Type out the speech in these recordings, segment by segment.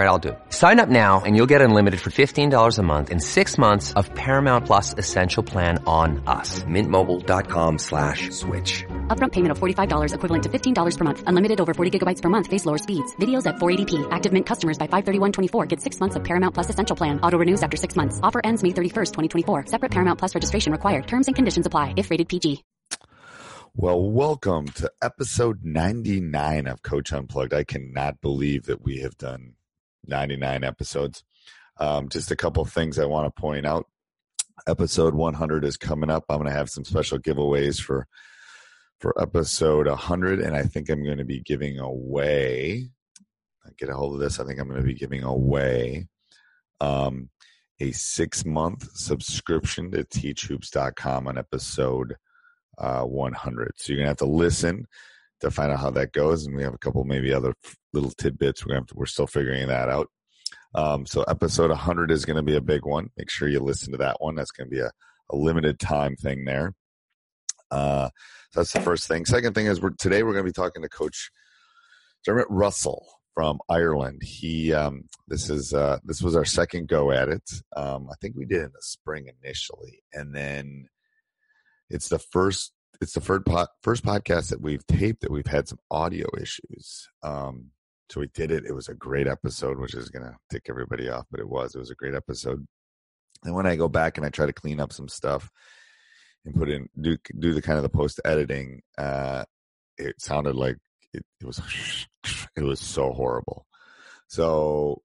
All right, I'll do it. Sign up now and you'll get unlimited for $15 a month and six months of Paramount Plus Essential Plan on us. Mintmobile.com slash switch. Upfront payment of $45 equivalent to $15 per month. Unlimited over 40 gigabytes per month. Face lower speeds. Videos at 480p. Active Mint customers by 531.24 get six months of Paramount Plus Essential Plan. Auto renews after six months. Offer ends May 31st, 2024. Separate Paramount Plus registration required. Terms and conditions apply if rated PG. Well, welcome to episode 99 of Coach Unplugged. I cannot believe that we have done 99 episodes. Um, just a couple things I want to point out. Episode 100 is coming up. I'm going to have some special giveaways for for episode 100, and I think I'm going to be giving away. Get a hold of this. I think I'm going to be giving away um, a six month subscription to teachhoops.com on episode uh, 100. So you're going to have to listen to find out how that goes. And we have a couple, maybe other little tidbits. We're, to, we're still figuring that out. Um, so episode 100 is going to be a big one. Make sure you listen to that one. That's going to be a, a limited time thing there. Uh, so that's the first thing. Second thing is we're, today we're going to be talking to Coach Dermot Russell from Ireland. He um, this is uh, this was our second go at it. Um, I think we did in the spring initially, and then it's the first it's the first po- first podcast that we've taped that we've had some audio issues. Um, so we did it. It was a great episode, which is going to tick everybody off, but it was. It was a great episode. And when I go back and I try to clean up some stuff and put in do do the kind of the post editing, uh, it sounded like it, it was it was so horrible. So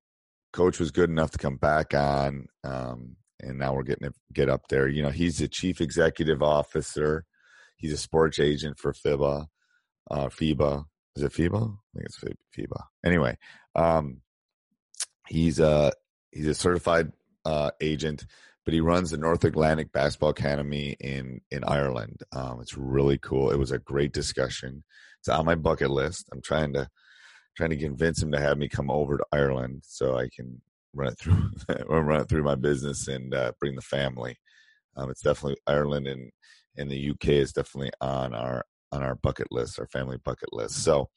coach was good enough to come back on, um, and now we're getting it get up there. You know, he's the chief executive officer He's a sports agent for FIBA, uh, FIBA. Is it FIBA? I think it's FIBA. Anyway, um, he's a he's a certified uh, agent, but he runs the North Atlantic Basketball Academy in in Ireland. Um, it's really cool. It was a great discussion. It's on my bucket list. I'm trying to trying to convince him to have me come over to Ireland so I can run it through run it through my business and uh, bring the family. Um, it's definitely Ireland and in the UK is definitely on our on our bucket list, our family bucket list. So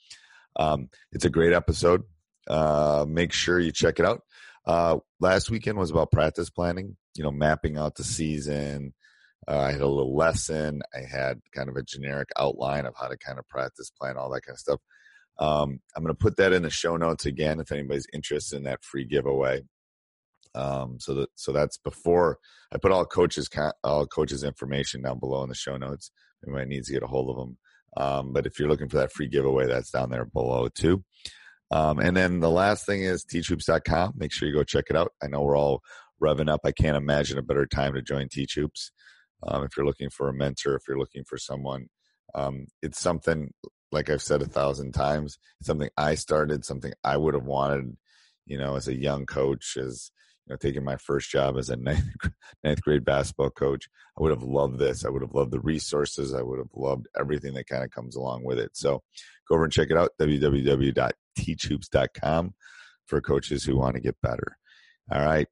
um, it's a great episode. Uh, make sure you check it out. Uh, last weekend was about practice planning. You know, mapping out the season. Uh, I had a little lesson. I had kind of a generic outline of how to kind of practice plan, all that kind of stuff. Um, I'm going to put that in the show notes again if anybody's interested in that free giveaway. Um, so that so that's before I put all coaches all coaches information down below in the show notes. Anybody needs to get a hold of them. Um, but if you're looking for that free giveaway, that's down there below too. Um, and then the last thing is teachhoops.com. Make sure you go check it out. I know we're all revving up. I can't imagine a better time to join Hoops. Um, if you're looking for a mentor, if you're looking for someone, um, it's something like I've said a thousand times. It's something I started, something I would have wanted, you know, as a young coach, as know, taking my first job as a ninth, ninth grade basketball coach, I would have loved this. I would have loved the resources. I would have loved everything that kind of comes along with it. So go over and check it out www.teachhoops.com for coaches who want to get better. All right.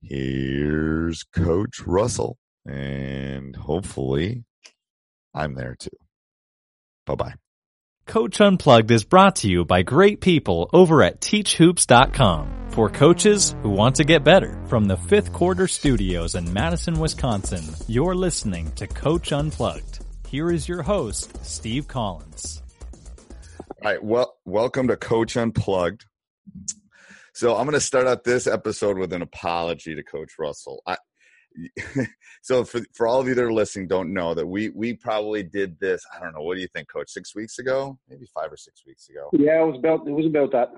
Here's Coach Russell, and hopefully I'm there too. Bye bye. Coach Unplugged is brought to you by great people over at teachhoops.com for coaches who want to get better. From the fifth quarter studios in Madison, Wisconsin, you're listening to Coach Unplugged. Here is your host, Steve Collins. All right. Well, welcome to Coach Unplugged. So I'm going to start out this episode with an apology to Coach Russell. I, so for for all of you that are listening, don't know that we we probably did this. I don't know. What do you think, Coach? Six weeks ago, maybe five or six weeks ago. Yeah, it was about it was about that.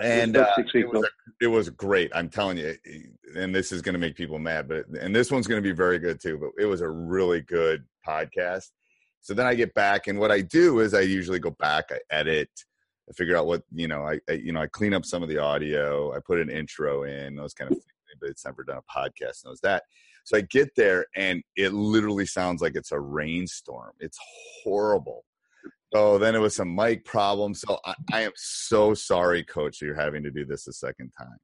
And it was, uh, it, was a, it was great. I'm telling you, and this is going to make people mad, but and this one's going to be very good too. But it was a really good podcast. So then I get back, and what I do is I usually go back, I edit, I figure out what you know, I, I you know I clean up some of the audio, I put an intro in, those kind of things anybody that's never done a podcast knows that. So I get there and it literally sounds like it's a rainstorm. It's horrible. So then it was some mic problems. So I, I am so sorry, coach, you're having to do this a second time.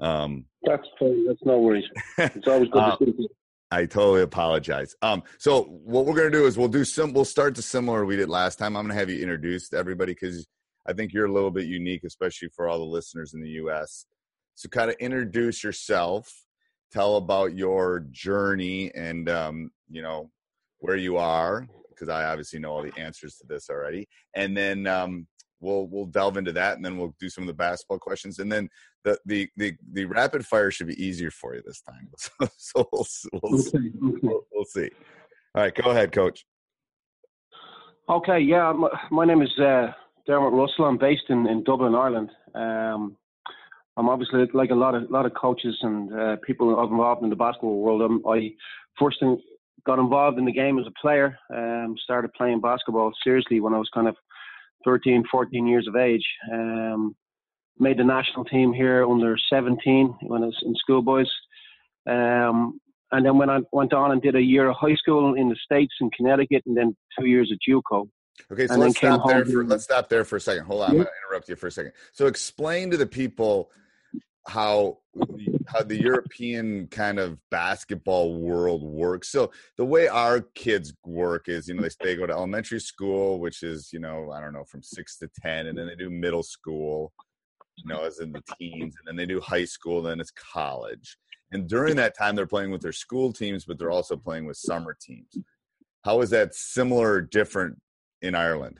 Um, that's fine. That's no worries. It's always good to see you. I totally apologize. Um, so what we're gonna do is we'll do some. We'll start to similar we did last time. I'm gonna have you introduce everybody because I think you're a little bit unique, especially for all the listeners in the U.S. So, kind of introduce yourself, tell about your journey, and um, you know where you are, because I obviously know all the answers to this already. And then um, we'll we'll delve into that, and then we'll do some of the basketball questions, and then the the the, the rapid fire should be easier for you this time. So, so we'll we'll, okay, see. Okay. We'll, we'll see. All right, go ahead, coach. Okay, yeah, my, my name is uh, Dermot Russell. I'm based in, in Dublin, Ireland. Um, I'm obviously like a lot of lot of coaches and uh, people involved in the basketball world. Um, I first thing got involved in the game as a player. Um, started playing basketball seriously when I was kind of 13, 14 years of age. Um, made the national team here under 17 when I was in schoolboys. Um, and then when I went on and did a year of high school in the States in Connecticut and then two years at JUCO. Okay, so let's stop there. For, let's stop there for a second. Hold on, yeah. I'm going to interrupt you for a second. So explain to the people how how the European kind of basketball world works. So the way our kids work is, you know, they, they go to elementary school, which is, you know, I don't know, from six to ten, and then they do middle school, you know, as in the teens, and then they do high school, then it's college. And during that time, they're playing with their school teams, but they're also playing with summer teams. How is that similar or different in Ireland?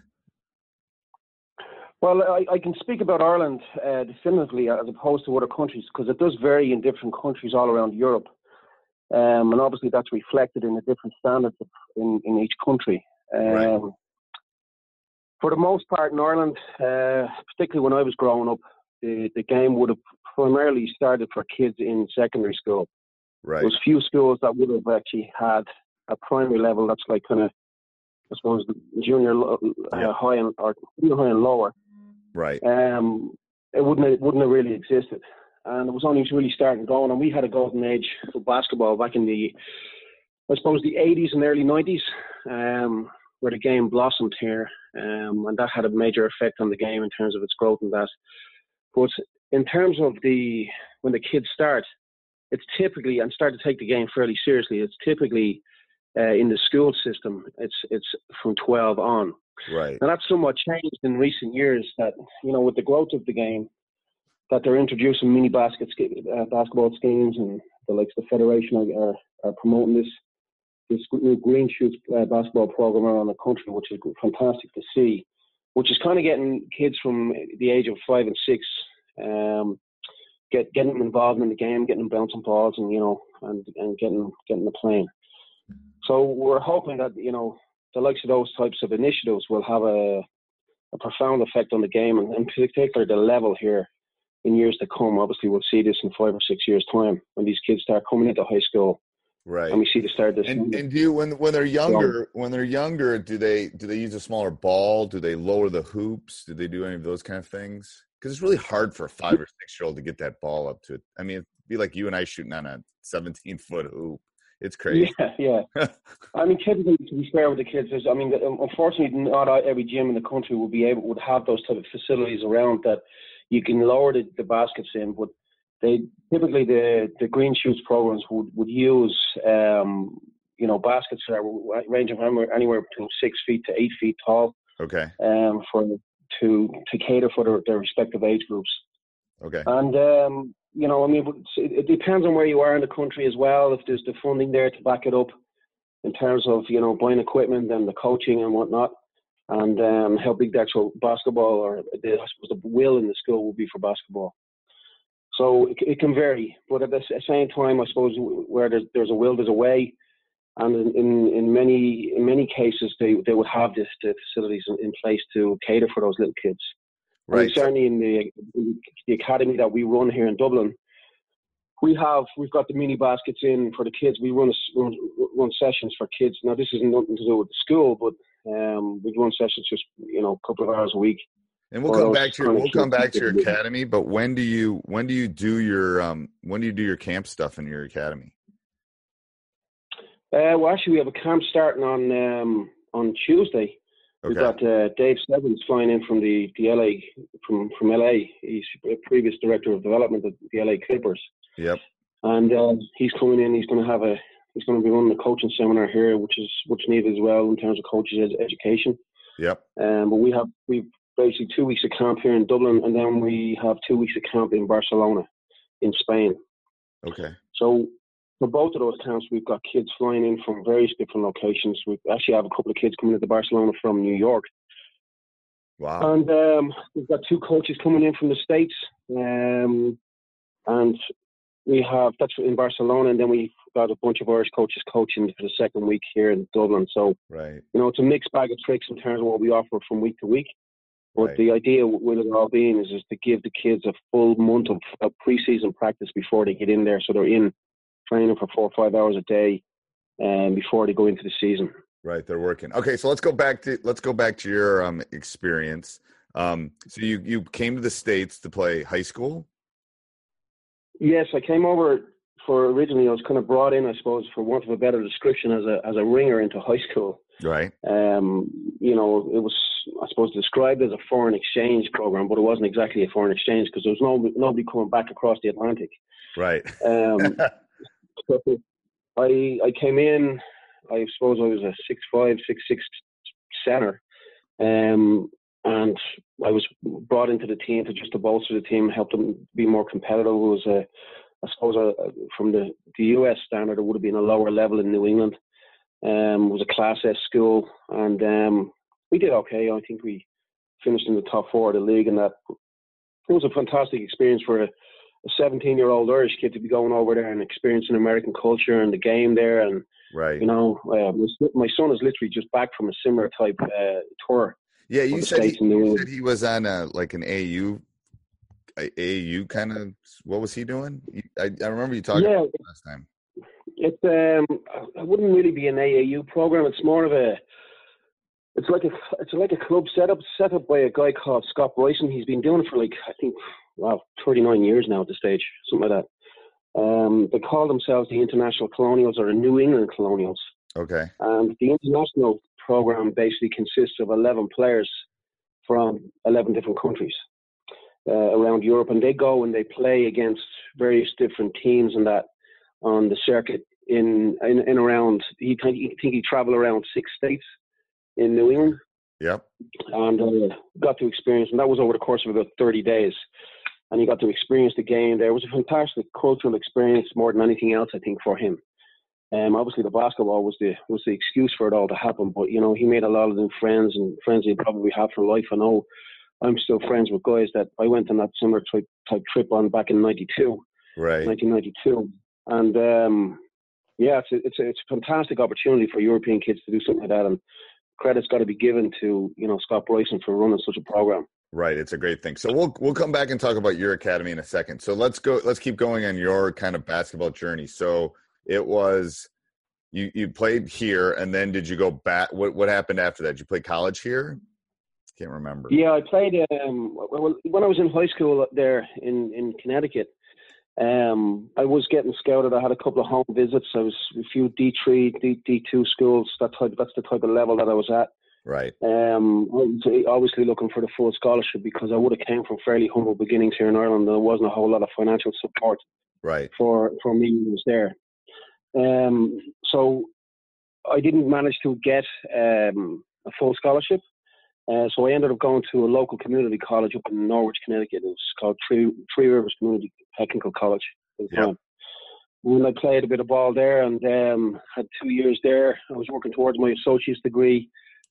Well, I, I, can speak about Ireland uh, definitively as opposed to other countries because it does vary in different countries all around Europe. Um, and obviously that's reflected in the different standards in, in each country. Um, right. For the most part in Ireland, uh, particularly when I was growing up, the, the game would have primarily started for kids in secondary school. Right. There's few schools that would have actually had a primary level that's like kind of, I suppose, junior uh, yeah. high and or junior high and lower. Right. Um, it wouldn't have, wouldn't have really existed, and it was only really starting going. And we had a golden age for basketball back in the, I suppose, the 80s and early 90s, um, where the game blossomed here, um, and that had a major effect on the game in terms of its growth and that. But in terms of the when the kids start, it's typically and start to take the game fairly seriously. It's typically uh, in the school system. It's it's from 12 on. Right. And that's somewhat changed in recent years. That you know, with the growth of the game, that they're introducing mini basket uh, basketball schemes, and the likes of the federation are, are, are promoting this this new green shoots uh, basketball program around the country, which is fantastic to see. Which is kind of getting kids from the age of five and six, um, get getting them involved in the game, getting them bouncing balls, and you know, and and getting getting them playing. So we're hoping that you know the likes of those types of initiatives will have a, a profound effect on the game, and in particular the level here in years to come. Obviously, we'll see this in five or six years' time when these kids start coming into high school. Right. And we see the start this. And, and do you when when they're younger when they're younger do they do they use a smaller ball? Do they lower the hoops? Do they do any of those kind of things? Because it's really hard for a five or six year old to get that ball up to it. I mean, it'd be like you and I shooting on a seventeen foot hoop. It's crazy. Yeah, yeah. I mean, typically, to be fair with the kids, there's, I mean, unfortunately, not every gym in the country would be able would have those type of facilities around that you can lower the, the baskets in. But they typically the the green shoots programs would would use um, you know baskets that are ranging from anywhere between six feet to eight feet tall. Okay. Um, for to to cater for their, their respective age groups. Okay. And um, you know, I mean, it, depends on where you are in the country as well. If there's the funding there to back it up, in terms of you know buying equipment and the coaching and whatnot, and um, how big the actual basketball or the, I suppose the will in the school will be for basketball. So it, it can vary, but at the same time, I suppose where there's, there's a will, there's a way, and in, in, in many in many cases they, they would have this the facilities in place to cater for those little kids. Right. certainly in the the academy that we run here in Dublin, we have we've got the mini baskets in for the kids. We run a, run, run sessions for kids. Now this is nothing to do with the school, but um, we run sessions just you know a couple of hours a week. And we'll come back to your we'll come back to your academy. But when do you when do you do your um when do you do your camp stuff in your academy? Uh, well, actually, we have a camp starting on um, on Tuesday. Okay. We've got uh, Dave Stebbins flying in from the, the LA from from LA. He's a previous director of development at the LA Clippers. Yep. And uh, he's coming in. He's going to have a. He's going to be running a coaching seminar here, which is which needed as well in terms of coaches ed- education. Yep. Um, but we have we've basically two weeks of camp here in Dublin, and then we have two weeks of camp in Barcelona, in Spain. Okay. So for both of those camps, we've got kids flying in from various different locations. We actually have a couple of kids coming into Barcelona from New York. Wow. And um, we've got two coaches coming in from the States. Um, and we have that's in Barcelona, and then we've got a bunch of Irish coaches coaching for the second week here in Dublin. So, right, you know, it's a mixed bag of tricks in terms of what we offer from week to week. But right. the idea with it all being is, is to give the kids a full month of, of preseason practice before they get in there, so they're in training for four or five hours a day, um, before they go into the season. Right, they're working. Okay, so let's go back to let's go back to your um, experience. Um, so you you came to the states to play high school. Yes, I came over for originally. I was kind of brought in, I suppose, for want of a better description, as a as a ringer into high school. Right. Um, you know, it was I suppose described as a foreign exchange program, but it wasn't exactly a foreign exchange because there was no nobody coming back across the Atlantic. Right. Um, I I came in. I suppose I was a six five, six six center. Um, and I was brought into the team to just to bolster the team, help them be more competitive. It was a, I suppose, a, from the, the US standard, it would have been a lower level in New England. Um, was a Class S school, and um, we did okay. I think we finished in the top four of the league, and that it was a fantastic experience for a, a 17 year old Irish kid to be going over there and experiencing American culture and the game there. And right, you know, uh, my son is literally just back from a similar type uh, tour yeah, you said, he, you said he was on a like an AU, AU kind of. What was he doing? I, I remember you talking yeah, last time. It's um, it wouldn't really be an AAU program. It's more of a, it's like a, it's like a club setup set up by a guy called Scott Bryson. He's been doing it for like I think, wow, 39 years now at the stage, something like that. Um, they call themselves the International Colonials or the New England Colonials. Okay. And the international program basically consists of 11 players from 11 different countries uh, around Europe, and they go and they play against various different teams and that on the circuit in in, in around. He think he travel around six states in New England. Yep. And uh, got to experience, and that was over the course of about 30 days. And he got to experience the game there. It was a fantastic cultural experience more than anything else, I think, for him. Um, obviously, the basketball was the was the excuse for it all to happen. But you know, he made a lot of new friends and friends he probably have for life. I know I'm still friends with guys that I went on that similar type type trip on back in '92, right? 1992, and um, yeah, it's a, it's a, it's a fantastic opportunity for European kids to do something like that, and credit's got to be given to you know Scott Bryson for running such a program. Right, it's a great thing. So we'll we'll come back and talk about your academy in a second. So let's go. Let's keep going on your kind of basketball journey. So it was you you played here and then did you go back what what happened after that did you play college here can't remember yeah i played um when i was in high school there in in connecticut um i was getting scouted i had a couple of home visits i was a few d3 D, d2 schools that type that's the type of level that i was at right um obviously looking for the full scholarship because i would have came from fairly humble beginnings here in ireland there wasn't a whole lot of financial support right for for me who was there um, so I didn't manage to get um, a full scholarship. Uh, so I ended up going to a local community college up in Norwich, Connecticut. It was called Three, Three Rivers Community Technical College. Yeah. And I played a bit of ball there and um, had two years there. I was working towards my associate's degree.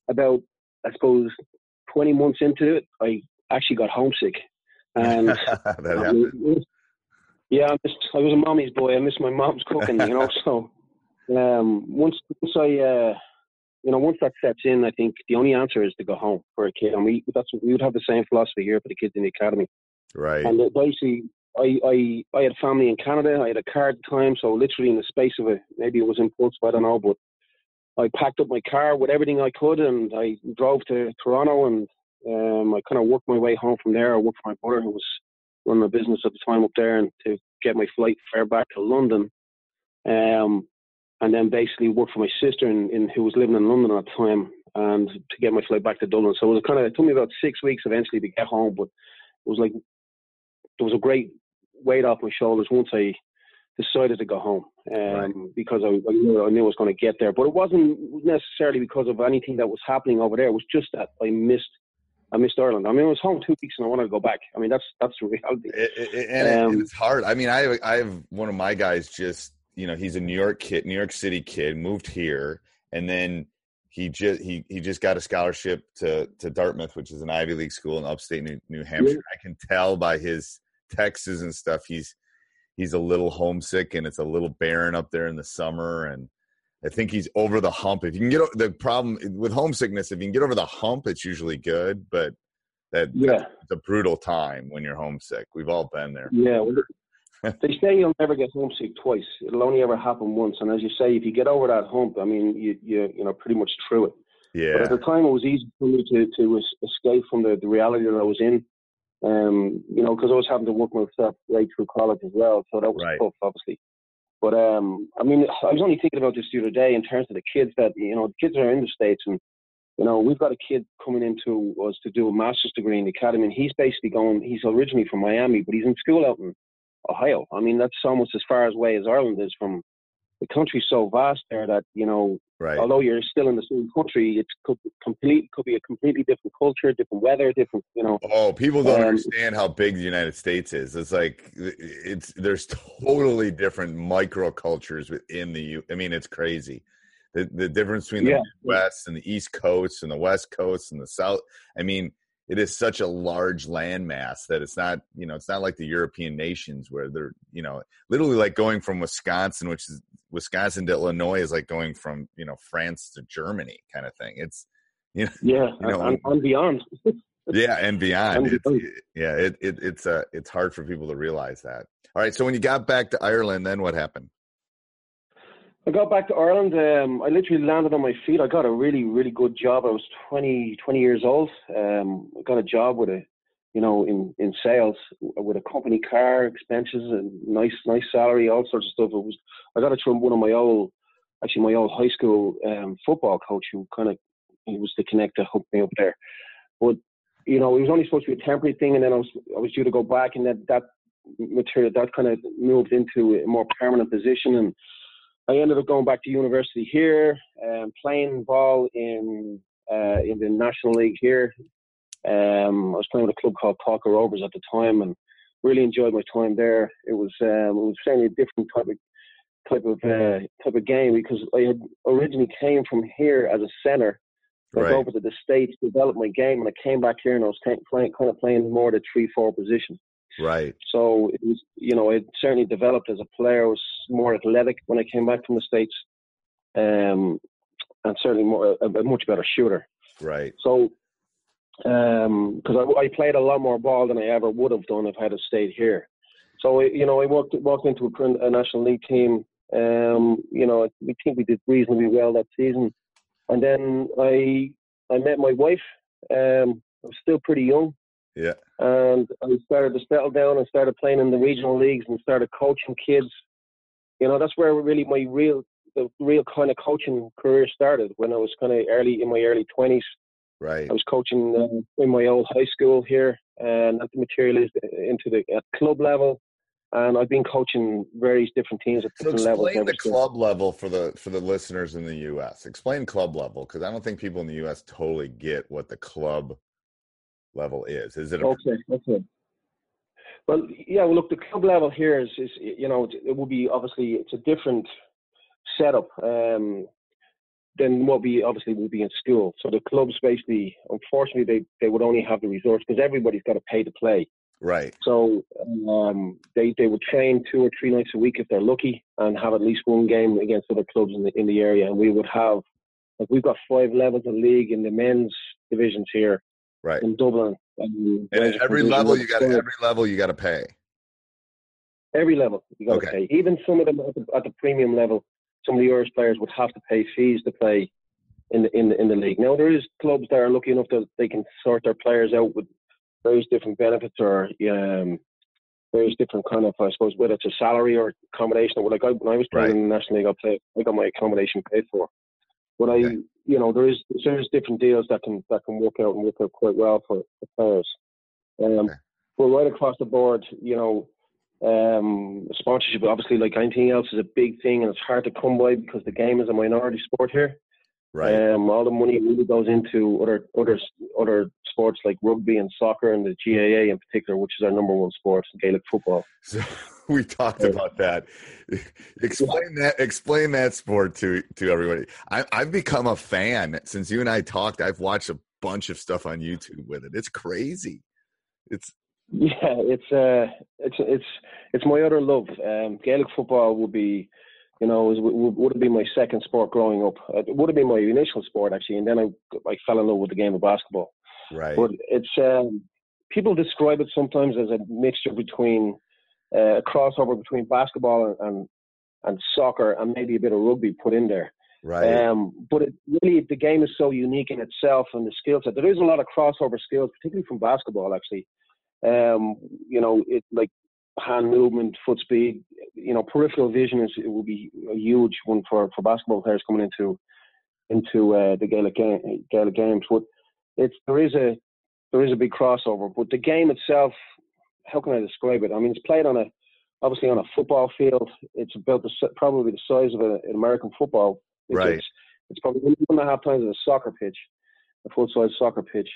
About, I suppose, 20 months into it, I actually got homesick. And happened. yeah, I, missed, I was a mommy's boy. I missed my mom's cooking, you know. so um, once once I, uh, you know, once that sets in, I think the only answer is to go home for a kid. And we that's we would have the same philosophy here for the kids in the academy. Right. And basically, I, I I had family in Canada. I had a car at the time, so literally in the space of a maybe it was impulsive, I don't know, but I packed up my car with everything I could, and I drove to Toronto, and um, I kind of worked my way home from there. I worked for my brother, who was running a business at the time up there, and to get my flight fare back to London, um, and then basically worked for my sister, in, in who was living in London at the time, and to get my flight back to Dublin. So it was kind of it took me about six weeks eventually to get home, but it was like there was a great weight off my shoulders once I decided to go home um, Right. because I, I, knew, I knew I was going to get there. But it wasn't necessarily because of anything that was happening over there. It was just that I missed I missed Ireland. I mean, I was home two weeks and I wanted to go back. I mean, that's that's the reality. It, it, and, it- Um, it's hard. I mean, I I have one of my guys just you know he's a New York kid, New York City kid, moved here, and then he just he he just got a scholarship to to Dartmouth, which is an Ivy League school in upstate New, New Hampshire. I can tell by his texts and stuff he's he's a little homesick and it's a little barren up there in the summer and. I think he's over the hump. If you can get the problem with homesickness, if you can get over the hump, it's usually good. But that Yeah. it's a brutal time when you're homesick. We've all been there. Yeah, they say you'll never get homesick twice. It'll only ever happen once. And as you say, if you get over that hump, I mean, you you you know pretty much through it. Yeah. But at the time, it was easy for me to to escape from the, the reality that I was in. Um, you know, because I was having to work myself right through college as well, so that was Right. tough, obviously. But um, I mean, I was only thinking about this the other day in terms of the kids that you know, the kids are in the states, and you know, we've got a kid coming into us to do a master's degree in the academy, and he's basically going. He's originally from Miami, but he's in school out in Ohio. I mean, that's almost as far away as Ireland is from. The country's so vast there that you know right. although you're still in the same country, it could complete could be a completely different culture, different weather, different you know. Oh, people don't Um, understand how big the United States is. It's like it's there's totally different microcultures within the. U- I mean, it's crazy. The the difference between the Yeah. West and the East Coast and the West Coast and the South. I mean, it is such a large landmass that it's not you know it's not like the European nations where they're you know literally like going from Wisconsin, which is Wisconsin to Illinois, is like going from you know France to Germany kind of thing. It's you know Yeah, You know, and, and beyond. yeah and beyond it's, beyond. yeah it, it it's uh it's hard for people to realize that all right so when you got back to ireland then what happened I got back to Ireland. Um, I literally landed on my feet. I got a really, really good job. I was 20, 20 years old. Um, I got a job with a, you know, in, in sales with a company car, expenses, and nice, nice salary, all sorts of stuff. It was. I got it from one of my old, actually my old high school um, football coach, who kind of he was the connect to hook me up there. But you know, it was only supposed to be a temporary thing, and then I was I was due to go back, and that that material that kind of moved into a more permanent position and. I ended up going back to university here, and playing ball in uh, in the National League here. Um, I was playing with a club called Tolka Rovers at the time, and really enjoyed my time there. It was um, it was certainly a different type of type of uh, type of game because I had originally came from here as a centre. Went Right. over to the states, developed my game, and I came back here and I was playing, kind of playing more the three-four position. Right So it was, you know, it certainly developed as a player. I was more athletic when I came back from the states, um, and certainly more a, a much better shooter. right So, because I, I played a lot more ball than I ever would have done if I had stayed here. So you know, I walked walked into a, a national league team. Um, you know, we think we did reasonably well that season, and then I I met my wife. Um, I was still pretty young, yeah and I started to settle down and started playing in the regional leagues and started coaching kids. You know, that's where really my real the real kind of coaching career started when I was kind of early in my early twenties. right I was coaching uh, in my old high school here, and that material is into the at club level, and I've been coaching various different teams at So different levels. explain the since. club level for the for the listeners in the U.S. Explain club level because I don't think people in the U.S. totally get what the club level is. Is it a Okay, okay. Well, yeah. Well, look, the club level here is, is you know, it, it will be obviously it's a different setup um, than what we obviously will be in school. So the clubs basically, unfortunately, they they would only have the resource because everybody's got to pay to play. right? So um, they they would train two or three nights a week if they're lucky, and have at least one game against other clubs in the in the area. And we would have, like, we've got five levels of league in the men's divisions here Right. in Dublin. And And every level, you got every level you got to pay. Every level you got to Okay. pay. Even some of them at the, at the premium level, some of the Irish players would have to pay fees to play in the in the in the league. Now there is clubs that are lucky enough that they can sort their players out with various different benefits or um, various different kind of I suppose whether it's a salary or accommodation or like I, when I was playing Right. in the National League, I played I got my accommodation paid for. But I Okay. you know there is there is different deals that can that can work out and work out quite well for, for players. Um, Okay. But right across the board, you know, um, sponsorship obviously like anything else is a big thing and it's hard to come by because the game is a minority sport here. Right. Um, all the money really goes into other other other sports like rugby and soccer and the GAA in particular, which is our number one sport, Gaelic football. So we talked about that. Explain that. Explain that sport to to everybody. I, I've become a fan since you and I talked. I've watched a bunch of stuff on YouTube with it. It's crazy. It's Yeah, it's uh, it's it's it's my other love. Um, Gaelic football would be, you know, was, would, would have been my second sport growing up. It would have been my initial sport actually, and then I I fell in love with the game of basketball. right. But it's um, people describe it sometimes as a mixture between uh, a crossover between basketball and, and and soccer and maybe a bit of rugby put in there. Right. Um, but it really, the game is so unique in itself and the skill set. There is a lot of crossover skills, particularly from basketball, actually. Um, you know, it like hand movement, foot speed. You know, peripheral vision is it will be a huge one for, for basketball players coming into into uh, the Gaelic game, Gaelic games. But it's there is a there is a big crossover. But the game itself, how can I describe it? I mean, it's played on a obviously on a football field. It's about the probably the size of a, an American football. It's, Right. It's, it's probably one and a half times a soccer pitch, a full size soccer pitch.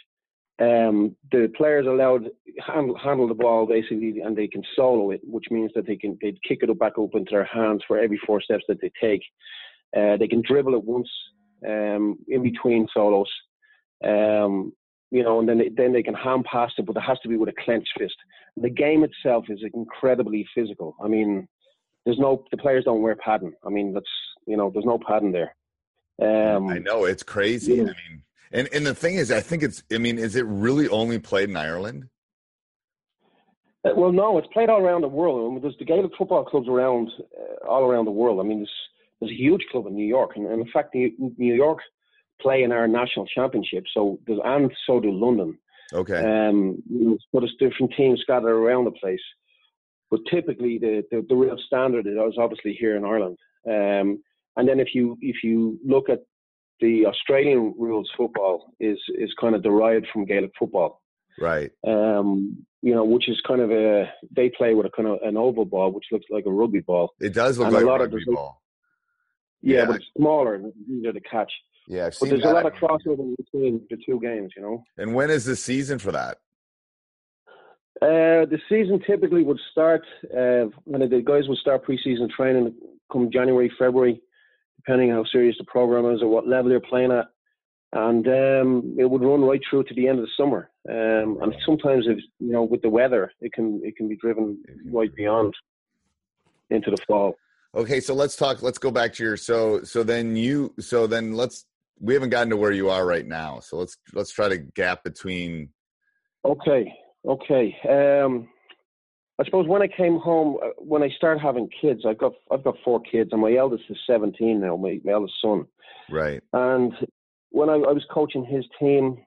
Um, the players allowed handle, handle the ball basically, and they can solo it, which means that they can they kick it back up into their hands for every four steps that they take. Uh, they can dribble it once um, in between solos, um, you know, and then they, then they can hand pass it, but it has to be with a clenched fist. The game itself is incredibly physical. I mean, there's no the players don't wear padding. I mean, that's you know, there's no padding there. Um, I know it's crazy. yeah. I mean, and and the thing is, I think it's. I mean, is it really only played in Ireland? Uh, Well, no, it's played all around the world. I mean, there's the Gaelic football clubs around, uh, all around the world. I mean, there's, there's a huge club in New York, and, and in fact, New, New York play in our national championship. So, there's, and so do London. Okay. Um, so there's different teams scattered around the place. But typically, the, the, the real standard is obviously here in Ireland. Um, and then if you if you look at the Australian rules football is is kind of derived from Gaelic football right. um, you know, which is kind of a they play with a kind of an oval ball, which looks like a rugby ball. It does look And a lot of rugby the- ball. Yeah, Yeah. but it's smaller and easier to catch. Yeah, I've But there's that. a lot of crossover between the two games, you know. And when is the season for that? Uh, the season typically would start uh, when the guys would start preseason training come January, February, depending on how serious the program is or what level you're playing at, and um, it would run right through to the end of the summer. Um, and sometimes, if you know, with the weather, it can it can be driven right beyond into the fall. Okay, so let's talk. Let's go back to your. So so then you. So then let's. We haven't gotten to where you are right now. So let's let's try to gap between. Okay, okay. Um, I suppose when I came home, uh, when I started having kids, I've got I've got four kids, and my eldest is seventeen now, my, my eldest son. Right. And when I, I was coaching his team,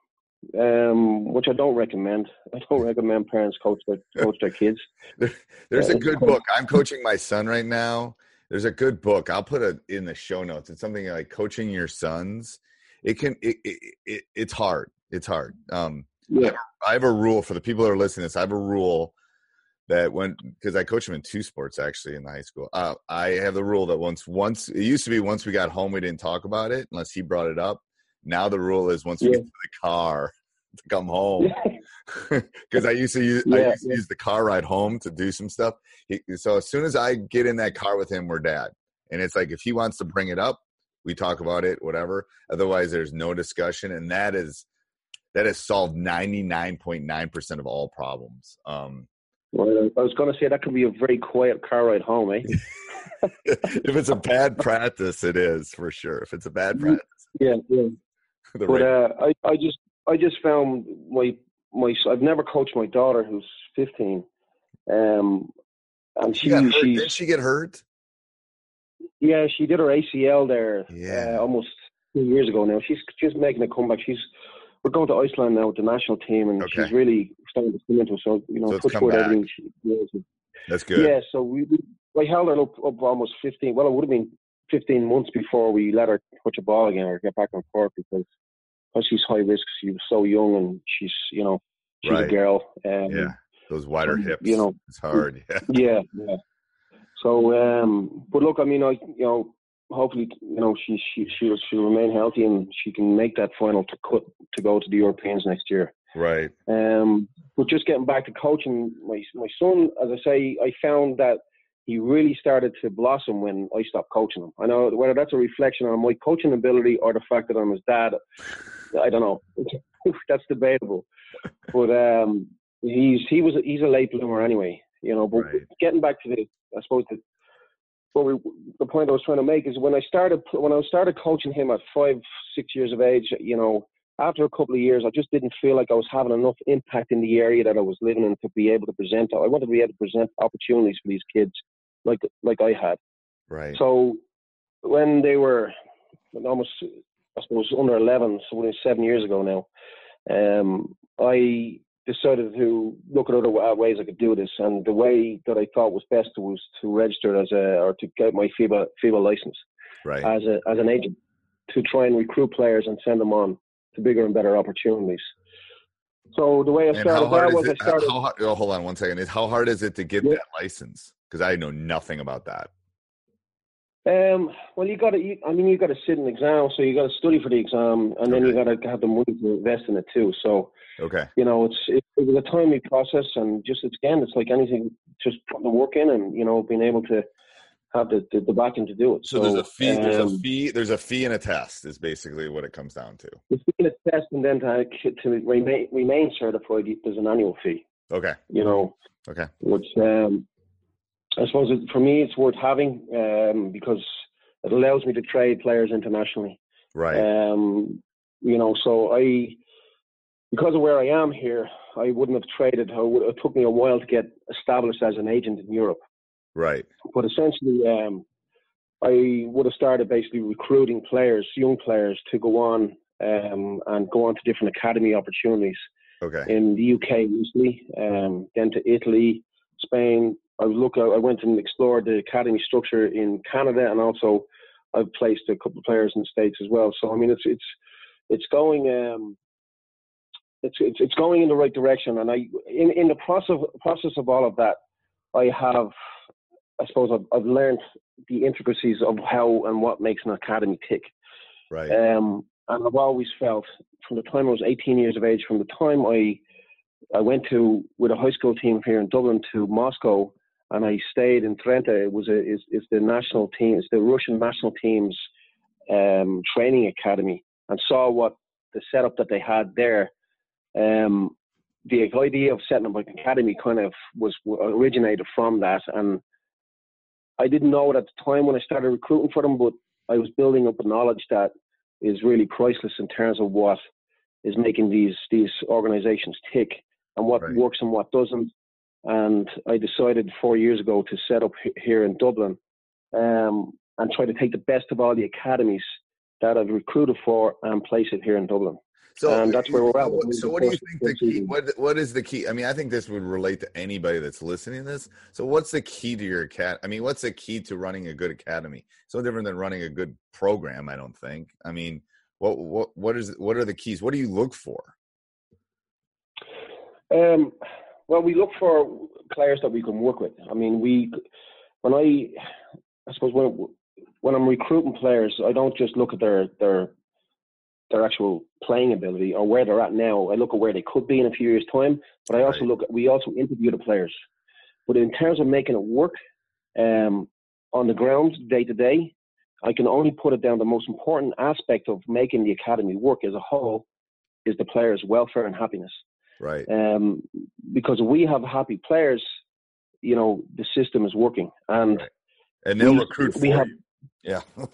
um, which I don't recommend, I don't recommend parents coach their coach their kids. There, there's a good book. I'm coaching my son right now. There's a good book. I'll put it in the show notes. It's something like coaching your sons. It can. It, it, it it's hard. It's hard. Um, Yeah, I have a rule for the people that are listening to this. I have a rule that when because I coach him in two sports actually in the high school. Uh, I have the rule that once once it used to be once we got home we didn't talk about it unless he brought it up. Now the rule is once we get to the car to come home because I used to use I Yeah, used to yeah. use the car ride home to do some stuff. He, so as soon as I get in that car with him, we're dad, and it's like if he wants to bring it up, we talk about it, whatever. Otherwise, there's no discussion, and that is that has solved ninety nine point nine percent of all problems. Um, Well, I was going to say that could be a very quiet car ride home, eh? if it's a bad practice, it is for sure. If it's a bad Mm-hmm. practice, Yeah, yeah. But uh, I, I just, I just found my, my. I've never coached my daughter who's 15, um, and she she, Did she get hurt? yeah, she did her ACL there, Yeah. uh, almost two years ago now. She's just making a comeback. She's, we're going to Iceland now with the national team, and Okay. she's really starting to come into. So you know, So touch wood, everything she. That's good. Yeah, so we, we I held her up, up almost 15. Well, it would have been 15 months before we let her touch a ball again or get back on court because because she's high risk. She was so young and she's you know she's Right. a girl. Um, Yeah, those wider hips. you know, it's hard. Yeah, yeah, yeah. So, um, but look, I mean, I you know, hopefully, you know, she she she'll she'll remain healthy and she can make that final to cut to go to the Europeans next year. right. Um, but just getting back to coaching, my my son, as I say, I found that he really started to blossom when I stopped coaching him. I know whether that's a reflection on my coaching ability or the fact that I'm his dad. I don't know. that's debatable. But um, he's he was he's a late bloomer anyway. You know. But Right. getting back to the, I suppose the. What we, the point I was trying to make is when I started when I started coaching him at five six years of age, you know, after a couple of years, I just didn't feel like I was having enough impact in the area that I was living in to be able to present. I wanted to be able to present opportunities for these kids, like like I had. Right. So when they were almost, I suppose, under 11, so seven years ago now, um, I decided to look at other ways I could do this, and the way that I thought was best was to register as a or to get my FIBA FIBA license right. as a as an agent to try and recruit players and send them on to bigger and better opportunities. So the way I started that was I started. How uh, oh, hold on one second. Is how hard is it to get Yeah. that license? Because I know nothing about that. Um, well, you got to. I mean, you got to sit an exam, so you got to study for the exam, and then you got to have the money to invest in it too. So Okay. you know, it's it, it was a timely process, and just it's, again, it's like anything, just putting the work in, and you know, being able to have the the, the backing to do it. So, there's a fee. there's a um, fee. There's a fee and a test. Is basically what it comes down to. It's been a test, and then to to remain remain certified, there's an annual fee. Okay. You know, Okay. which um, I suppose it, for me it's worth having um, because it allows me to trade players internationally. Right. Um, you know, so I because of where I am here, I wouldn't have traded. I would, it took me a while to get established as an agent in Europe, right. but essentially, um, I would have started basically recruiting players, young players, to go on um, and go on to different academy opportunities Okay. in the UK mostly, um, then to Italy, Spain. I look. I went and explored the academy structure in Canada, and also I've placed a couple of players in the states as well. So I mean, it's it's it's going. Um, it's, it's it's going in the right direction, and I in in the process process of all of that, I have, I suppose I've, I've learned the intricacies of how and what makes an academy tick. Right. Um, and I've always felt from the time I was 18 years of age, from the time I I went to with a high school team here in Dublin to Moscow, and I stayed in Trenta. It was a is is the national team, it's the Russian national team's um, training academy, and saw what the setup that they had there. Um, the idea of setting up an academy kind of was originated from that, and I didn't know it at the time when I started recruiting for them, but I was building up a knowledge that is really priceless in terms of what is making these these organizations tick and what Right. works and what doesn't. And I decided four years ago to set up here in Dublin um, and try to take the best of all the academies that I've recruited for and place it here in Dublin. So and that's where we're at. So, what do you think the key? What what is the key? I mean, I think this would relate to anybody that's listening to this. So, what's the key to your cat? I mean, what's the key to running a good academy? So different than running a good program. I don't think. I mean, what what what is what are the keys? What do you look for? Um, Well, we look for players that we can work with. I mean, we when I I suppose when when I'm recruiting players, I don't just look at their their their actual playing ability or where they're at now. I look at where they could be in a few years' time, but I also look at we also interview the players. But in terms of making it work um, on the ground day to day, I can only put it down. The most important aspect of making the academy work as a whole is the players' welfare and happiness. Right. Um, because we have happy players, you know, the system is working, and right. and they'll we, recruit for we have, you. Yeah.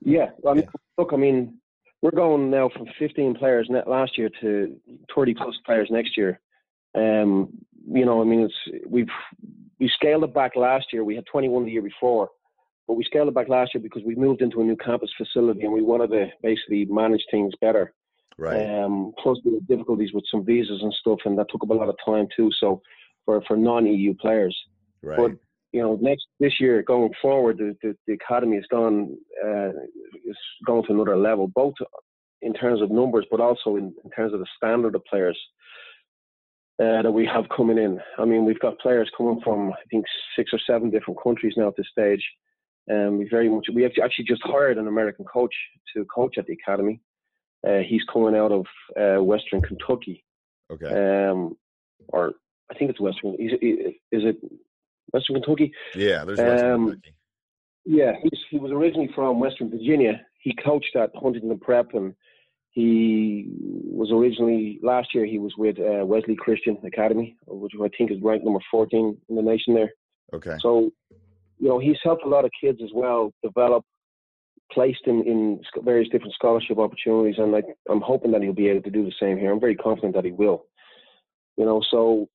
yeah. I mean, yeah. Look, I mean, we're going now from 15 players last year to 30 plus players next year. Um, you know, I mean, it's we've we scaled it back last year. We had 21 the year before, but we scaled it back last year because we moved into a new campus facility and we wanted to basically manage things better. Right. Um, plus, had difficulties with some visas and stuff, and that took up a lot of time too. So, for for non-EU players. Right. But you know, next this year going forward, the, the, the academy has gone uh, is going to another level, both in terms of numbers, but also in, in terms of the standard of players uh, that we have coming in. I mean, we've got players coming from I think six or seven different countries now at this stage. Um, we very much we actually just hired an American coach to coach at the academy. Uh, he's coming out of uh, Western Kentucky. Okay. Um, or I think it's Western. Is it, is it Western Kentucky? Yeah, there's Western um, Kentucky. Yeah, he's, he was originally from Western Virginia. He coached at Huntington Prep, and he was originally last year. He was with uh, Wesleyan Christian Academy, which I think is ranked number 14 in the nation there. Okay. So, you know, he's helped a lot of kids as well develop placed in, in various different scholarship opportunities, and I, I'm hoping that he'll be able to do the same here. I'm very confident that he will. You know, so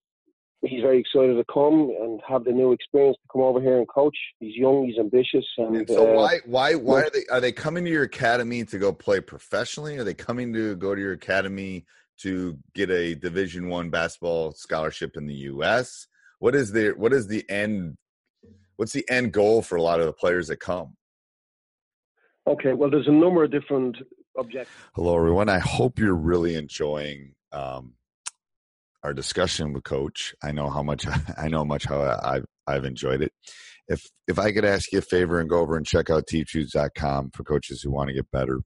he's very excited to come and have the new experience to come over here and coach. He's young, he's ambitious, and, and so uh, why why why are they are they coming to your academy to go play professionally? Are they coming to go to your academy to get a Division One basketball scholarship in the U.S.? What is the what is the end? What's the end goal for a lot of the players that come? Okay, well, there's a number of different objectives. Hello, everyone. I hope you're really enjoying um, our discussion with Coach. I know how much I know much how I've I've enjoyed it. If if I could ask you a favor and go over and check out teachhoops.com for coaches who want to get better.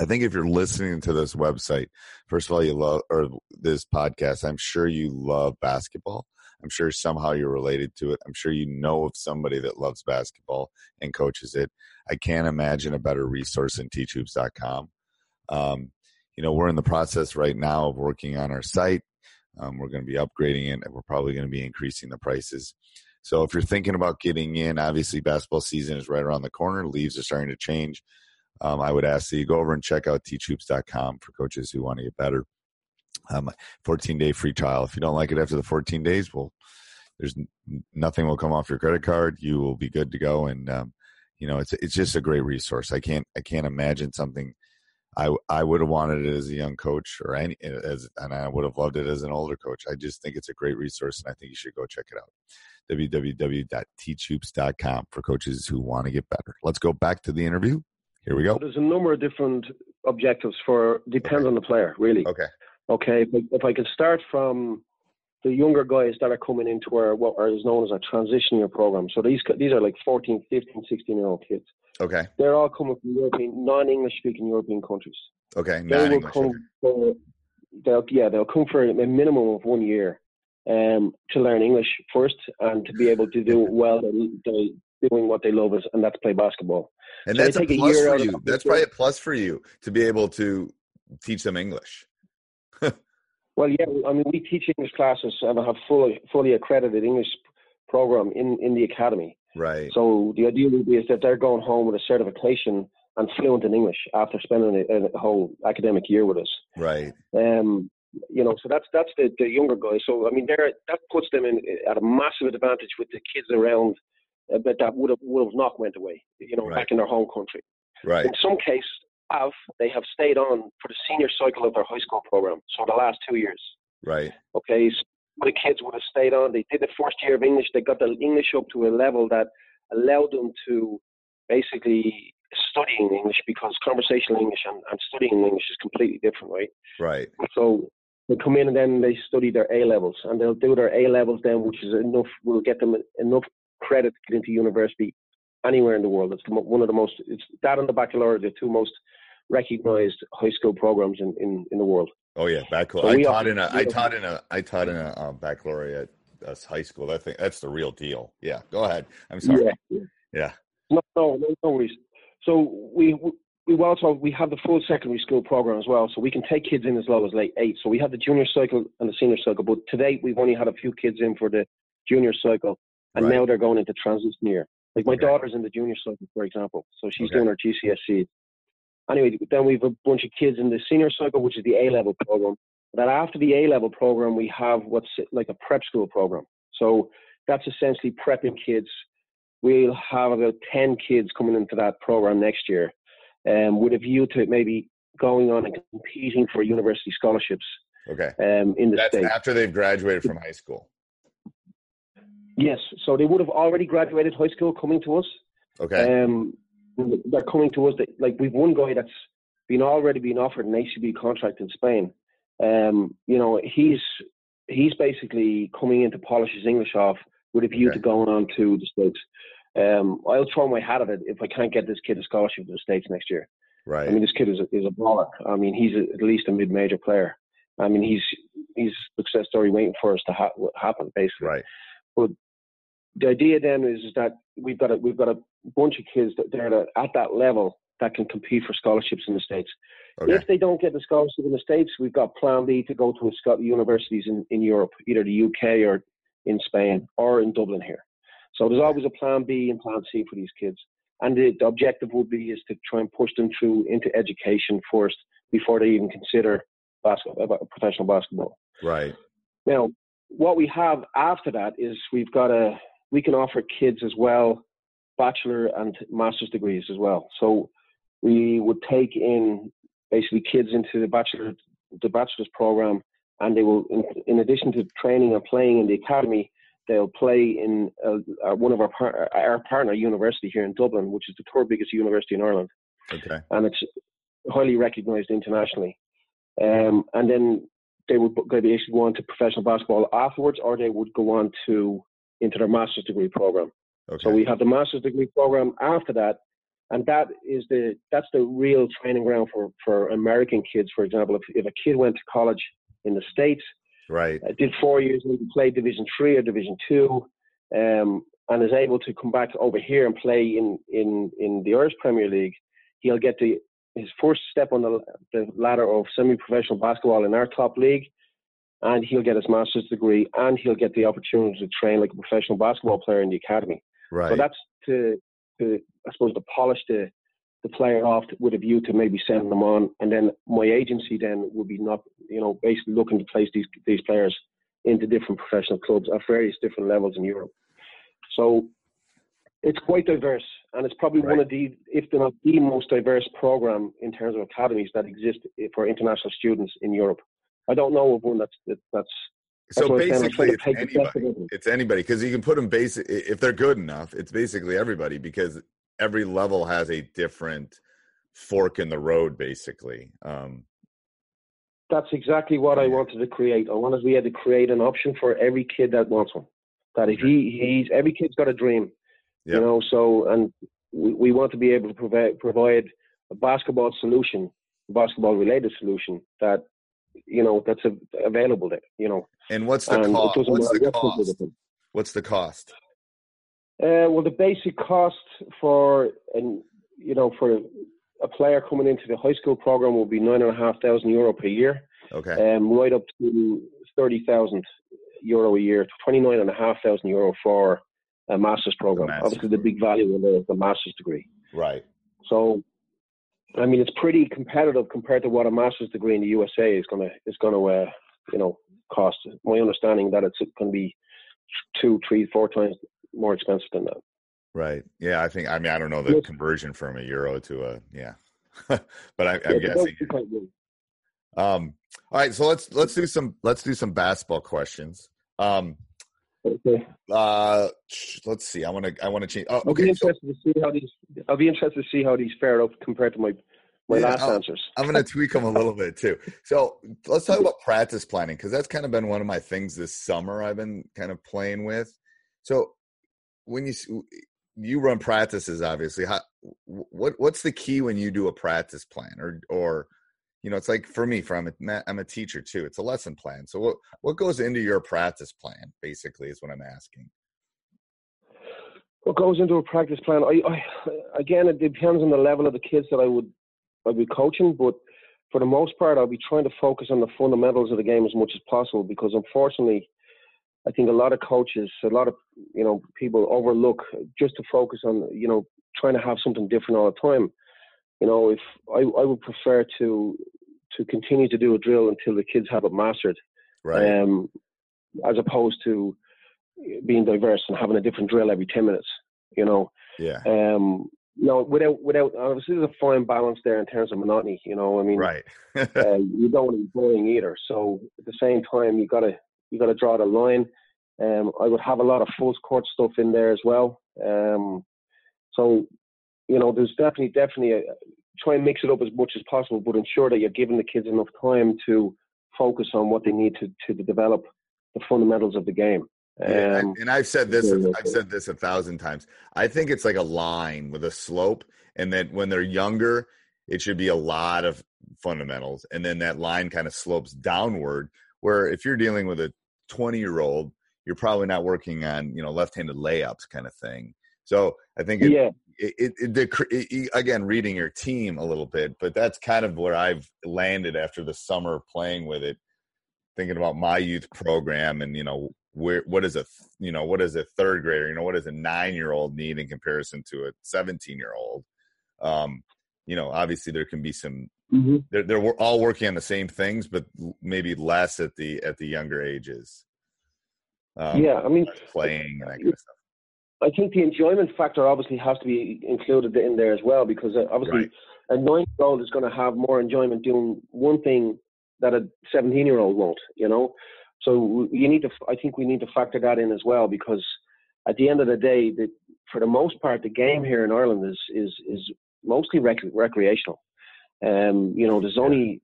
I think if you're listening to this website, first of all, you love or this podcast. I'm sure you love basketball. I'm sure somehow you're related to it. I'm sure you know of somebody that loves basketball and coaches it. I can't imagine a better resource than teachhoops.com. Um, you know, we're in the process right now of working on our site. Um, we're going to be upgrading it and we're probably going to be increasing the prices. So if you're thinking about getting in, obviously basketball season is right around the corner. Leaves are starting to change. Um, I would ask that you go over and check out teachhoops.com for coaches who want to get better um, 14 day free trial. If you don't like it after the 14 days, well, there's nothing will come off your credit card. You will be good to go. And, um, you know, it's, it's just a great resource. I can't, I can't imagine something I, I would have wanted it as a young coach or any, as, and I would have loved it as an older coach. I just think it's a great resource and I think you should go check it out. www.teachhoops.com for coaches who want to get better. Let's go back to the interview. Here we go. There's a number of different objectives for depends okay. on the player, really. Okay. Okay, if I, if I could start from the younger guys that are coming into our what is known as a transition year program. So these these are like 14, 15, 16 year old kids. Okay. They're all coming from European, non-English speaking European countries. Okay, non-English. They will come for, they'll, yeah, they'll come for a minimum of one year um, to learn English first and to be able to do well. They, doing what they love is, and that's play basketball. And so that's a plus a for you. That's probably a plus for you to be able to teach them English. Well, yeah, I mean, we teach English classes and I have fully fully accredited English program in in the academy. Right. So the idea would be is that they're going home with a certification and fluent in English after spending a, a whole academic year with us. Right. Um, you know, so that's that's the, the younger guys. So I mean, there that puts them in at a massive advantage with the kids around, uh, but that would have would have not went away. You know, right. back in their home country. Right. In some case, have they have stayed on for the senior cycle of their high school program, so the last two years. Right. Okay, so the kids would have stayed on. They did the first year of English. They got the English up to a level that allowed them to basically studying English because conversational English and, and studying English is completely different, right? Right. So they come in and then they study their A levels, and they'll do their A levels then, which is enough will get them enough credit to get into university anywhere in the world. It's the, one of the most. It's that and the baccalaureate, the two most recognized high school programs in, in, in the world. Oh yeah, baccalaureate. So I taught in a I taught in a I taught in a um, baccalaureate that's high school. I think that's the real deal. Yeah, go ahead. I'm sorry. Yeah. yeah. No, no, no, no worries. So we we also we have the full secondary school program as well, so we can take kids in as low as late eight. So we have the junior cycle and the senior cycle, but today we've only had a few kids in for the junior cycle, and right. now they're going into transition year. Like my okay. daughter's in the junior cycle, for example, so she's okay. doing her GCSE. Anyway, then we've a bunch of kids in the senior cycle, which is the A level program. Then after the A level program, we have what's like a prep school program. So that's essentially prepping kids. We'll have about 10 kids coming into that program next year um, with a view to maybe going on and competing for university scholarships. Okay. Um, in the That's States. after they've graduated from high school. Yes. So they would have already graduated high school coming to us. Okay. Um, they're coming to us. That, like we've one guy that's been already been offered an ACB contract in Spain. Um, you know, he's he's basically coming in to polish his English off with a view okay. to going on to the States. Um, I'll throw my hat at it if I can't get this kid a scholarship to the States next year. Right. I mean, this kid is a, is a baller. I mean, he's a, at least a mid-major player. I mean, he's he's success story waiting for us to ha- happen, basically. Right. But the idea then is, is that we've got a we've got a bunch of kids that they're at that level that can compete for scholarships in the states. Okay. If they don't get the scholarship in the states, we've got Plan B to go to a universities in, in Europe, either the UK or in Spain or in Dublin here. So there's always a plan B and plan C for these kids. And the, the objective would be is to try and push them through into education first before they even consider basketball, uh, professional basketball. Right. Now, what we have after that is we've got a we can offer kids as well bachelor and master's degrees as well. So we would take in basically kids into the bachelor the bachelor's program, and they will, in, in addition to training and playing in the academy, they'll play in uh, one of our par- our partner university here in Dublin, which is the third biggest university in Ireland. Okay. And it's highly recognised internationally. Um, and then they would basically go on to professional basketball afterwards, or they would go on to into their master's degree program. Okay. So we have the master's degree program after that, and that is the that's the real training ground for for American kids. For example, if if a kid went to college in the states Right. Uh, did four years and played Division Three or Division Two, um, and is able to come back over here and play in in in the Irish Premier League. He'll get the his first step on the, the ladder of semi-professional basketball in our top league, and he'll get his master's degree, and he'll get the opportunity to train like a professional basketball player in the academy. Right. So that's to to I suppose to polish the the player off with a view to maybe sending them on, and then my agency then would be not, you know, basically looking to place these these players into different professional clubs at various different levels in Europe. So it's quite diverse, and it's probably right. one of the, if not the most diverse program in terms of academies that exist for international students in Europe. I don't know of one that's that's. that's so basically, it's anybody. It's anybody because you can put them basic if they're good enough. It's basically everybody because every level has a different fork in the road, basically. Um, That's exactly what I wanted to create. I wanted to be able to create an option for every kid that wants one. That if he he's every kid's got a dream, yep. you know. So and we, we want to be able to provide provide a basketball solution, basketball related solution that you know that's a, available there. You know. And what's the and cost? What's the cost? What's the cost? Uh, well, the basic cost for and you know for a player coming into the high school program will be nine and a half thousand euro per year. Okay. Um, right up to thirty thousand euro a year, twenty nine and a half thousand euro for a master's program. Master's Obviously, the big value in the, the master's degree. Right. So, I mean, it's pretty competitive compared to what a master's degree in the USA is gonna is gonna uh, you know cost. My understanding that it's going to be two, three, four times more expensive than that. Right. Yeah. I think. I mean, I don't know the yes. conversion from a euro to a yeah, but I, am yeah, guessing. Um. All right. So let's let's do some let's do some basketball questions. Um. Okay. Uh. Let's see. I want to. I want to change. Oh, okay. I'll be interested so, to see how these. I'll be interested to see how these fare up compared to my my Yeah, last I'll- answers. I'm going to tweak them a little bit too. So let's talk about practice planning because that's kind of been one of my things this summer. I've been kind of playing with. So when you you run practices, obviously, how, what what's the key when you do a practice plan, or or you know, it's like for me, for I'm a I'm a teacher too. It's a lesson plan. So what what goes into your practice plan? Basically, is what I'm asking. What goes into a practice plan? I, I again, it depends on the level of the kids that I would I'd be coaching, but for the most part, I'll be trying to focus on the fundamentals of the game as much as possible because unfortunately, I think a lot of coaches, a lot of you know people overlook just to focus on you know trying to have something different all the time. You know, if I, I would prefer to to continue to do a drill until the kids have it mastered, Right. um, as opposed to being diverse and having a different drill every ten minutes. You know, yeah. um, no, without without obviously there's a fine balance there in terms of monotony. You know, I mean, Right. uh, you don't want to be boring either. So at the same time, you gotta you gotta draw the line. Um, I would have a lot of full court stuff in there as well. Um, so you know, there's definitely definitely a, try and mix it up as much as possible, but ensure that you're giving the kids enough time to focus on what they need to to develop the fundamentals of the game. Yeah, and I've said this. I've said this a thousand times. I think it's like a line with a slope, and that when they're younger, it should be a lot of fundamentals, and then that line kind of slopes downward. Where if you're dealing with a 20 year old, you're probably not working on you know left-handed layups kind of thing. So I think it, yeah, it, it, it, the, cr- it, it- again reading your team a little bit, but that's kind of where I've landed after the summer playing with it, thinking about my youth program and you know where what is a you know what is a third grader, you know what does a nine year old need in comparison to a 17 year old. Um, you know, obviously there can be some Mhm. they're they're all working on the same things, but maybe less at the at the younger ages. Um, yeah. I mean, playing and that kind of stuff. I think the enjoyment factor obviously has to be included in there as well because uh, obviously Right. a nine-year-old is going to have more enjoyment doing one thing that a seventeen-year-old won't. You know, so you need to. I think we need to factor that in as well because at the end of the day, the, for the most part, the game here in Ireland is is is mostly rec- recreational. Um, you know, there's only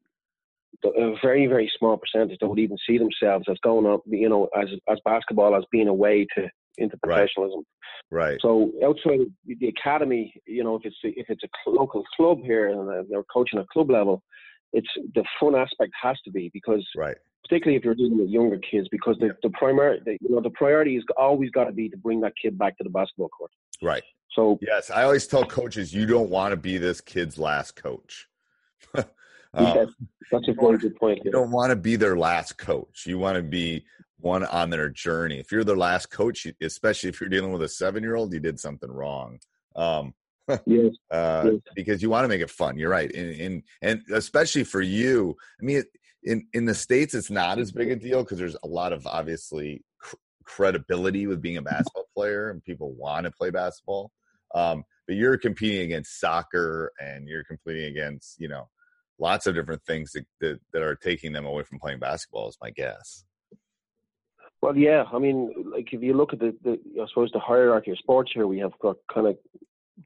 a very very small percentage that would even see themselves as going up, you know, as as basketball as being a way to into professionalism. Right. right. So outside of the academy, you know, if it's if it's a local club here and they're coaching at club level, it's the fun aspect has to be because Right. Particularly if you're dealing with younger kids, because the the primary, the, you know, the priority has always got to be to bring that kid back to the basketball court. Right. So Yes, I always tell coaches you don't want to be this kid's last coach. Um, yeah, that's a very good point. you don't want to be their last coach. You want to be one on their journey. If you're their last coach, especially if you're dealing with a seven-year-old, you did something wrong. Um, Yes, uh, Yes. because you want to make it fun. You're right, and and, and especially for you. I mean, in in the states, it's not as big a deal because there's a lot of obviously cr- credibility with being a basketball player, and people want to play basketball. Um, but you're competing against soccer, and you're competing against you know lots of different things that, that, that are taking them away from playing basketball. Is my guess. Well, yeah. I mean, like if you look at the, the I suppose the hierarchy of sports here, we have got kind of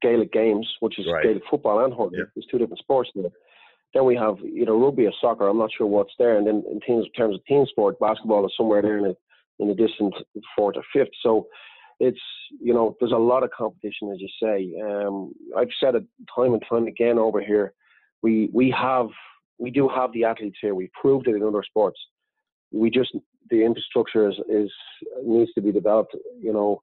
Gaelic games, which is Right. Gaelic football and hurling. Yeah. There's two different sports there. Then we have either rugby or soccer. I'm not sure what's there. And then in terms, terms of team sport, basketball is somewhere there in a, in a distant fourth or fifth. So it's you know there's a lot of competition, as you say. Um, I've said it time and time again over here. We we have we do have the athletes here. We've proved it in other sports. We just the infrastructure is, is needs to be developed. You know,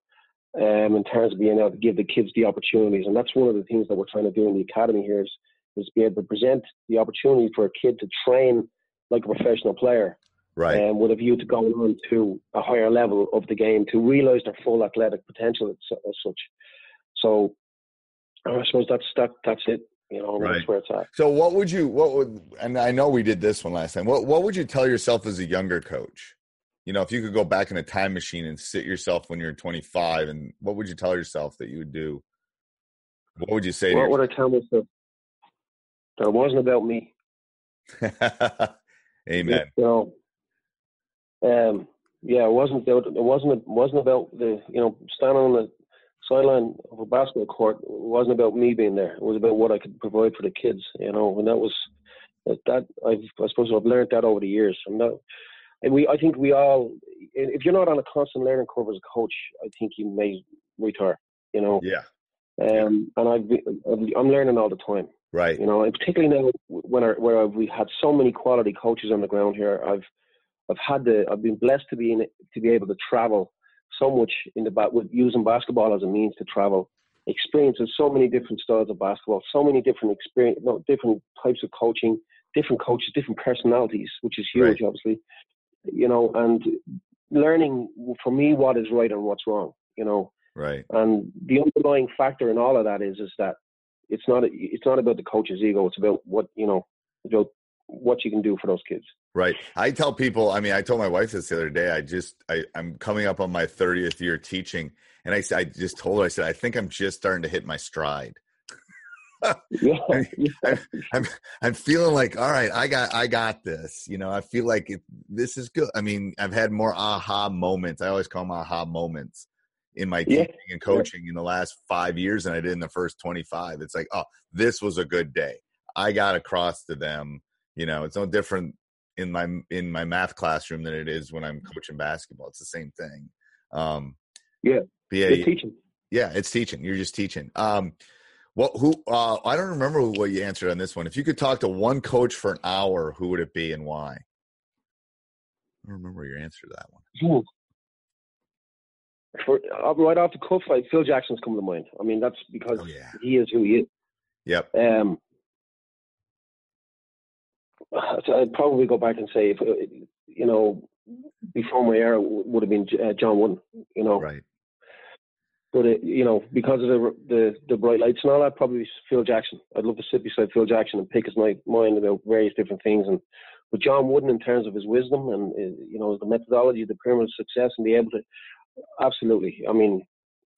um, in terms of being able to give the kids the opportunities, and that's one of the things that we're trying to do in the academy here is is be able to present the opportunity for a kid to train like a professional player, Right. and with a view to going on to a higher level of the game to realise their full athletic potential as, as such. So I suppose that's that that's it. You know, Right. that's where it's at. So what would you what would and I know we did this one last time. What what would you tell yourself as a younger coach? You know, if you could go back in a time machine and sit yourself when you're 25 and what would you tell yourself that you would do? What would you say What to would I tell myself? That it wasn't about me. Amen. Know, um, yeah, it wasn't about it wasn't it wasn't about the you know standing on the sideline of a basketball court It wasn't about me being there. It was about what I could provide for the kids, you know. And that was that I've I suppose I've learned that over the years. And that, and we I think we all if you're not on a constant learning curve as a coach, I think you may retire. You know. Yeah. Um, and I've, I'm learning all the time. Right. You know, and particularly now when I, where we've had so many quality coaches on the ground here, I've I've had the I've been blessed to be in, to be able to travel so much in the with using basketball as a means to travel, experiences so many different styles of basketball, so many different experience, no, different types of coaching, different coaches, different personalities, which is huge, right. obviously. You know, and learning for me what is right and what's wrong. You know, right. And the underlying factor in all of that is is that it's not it's not about the coach's ego. It's about what you know about what you can do for those kids. Right. I tell people. I mean, I told my wife this the other day. I just I, I'm coming up on my 30th year teaching, and I I just told her I said I think I'm just starting to hit my stride. yeah, I'm, I'm, I'm feeling like all right i got i got this you know i feel like it, this is good i mean i've had more aha moments i always call them aha moments in my teaching and coaching yeah. in the last five years than I did in the first 25. It's like, oh, this was a good day. I got across to them. You know, it's no different in my in my math classroom than it is when I'm coaching basketball. It's the same thing. Um, yeah, yeah, it's teaching. Yeah, it's teaching. You're just teaching. Um, what? Who? Uh, I don't remember what you answered on this one. If you could talk to one coach for an hour, who would it be and why? I don't remember your answer to that one for uh, right off the cuff, like Phil Jackson's come to mind. I mean, that's because oh, yeah. he is who he is. Yep. Um, I'd probably go back and say, if uh, you know, before my era would have been uh, John Wooden. You know, right. But it, you know, because of the, the the bright lights and all that, probably Phil Jackson. I'd love to sit beside Phil Jackson and pick his mind about various different things. And with John Wooden, in terms of his wisdom and you know the methodology, the pyramid of success, and be able to Absolutely. I mean,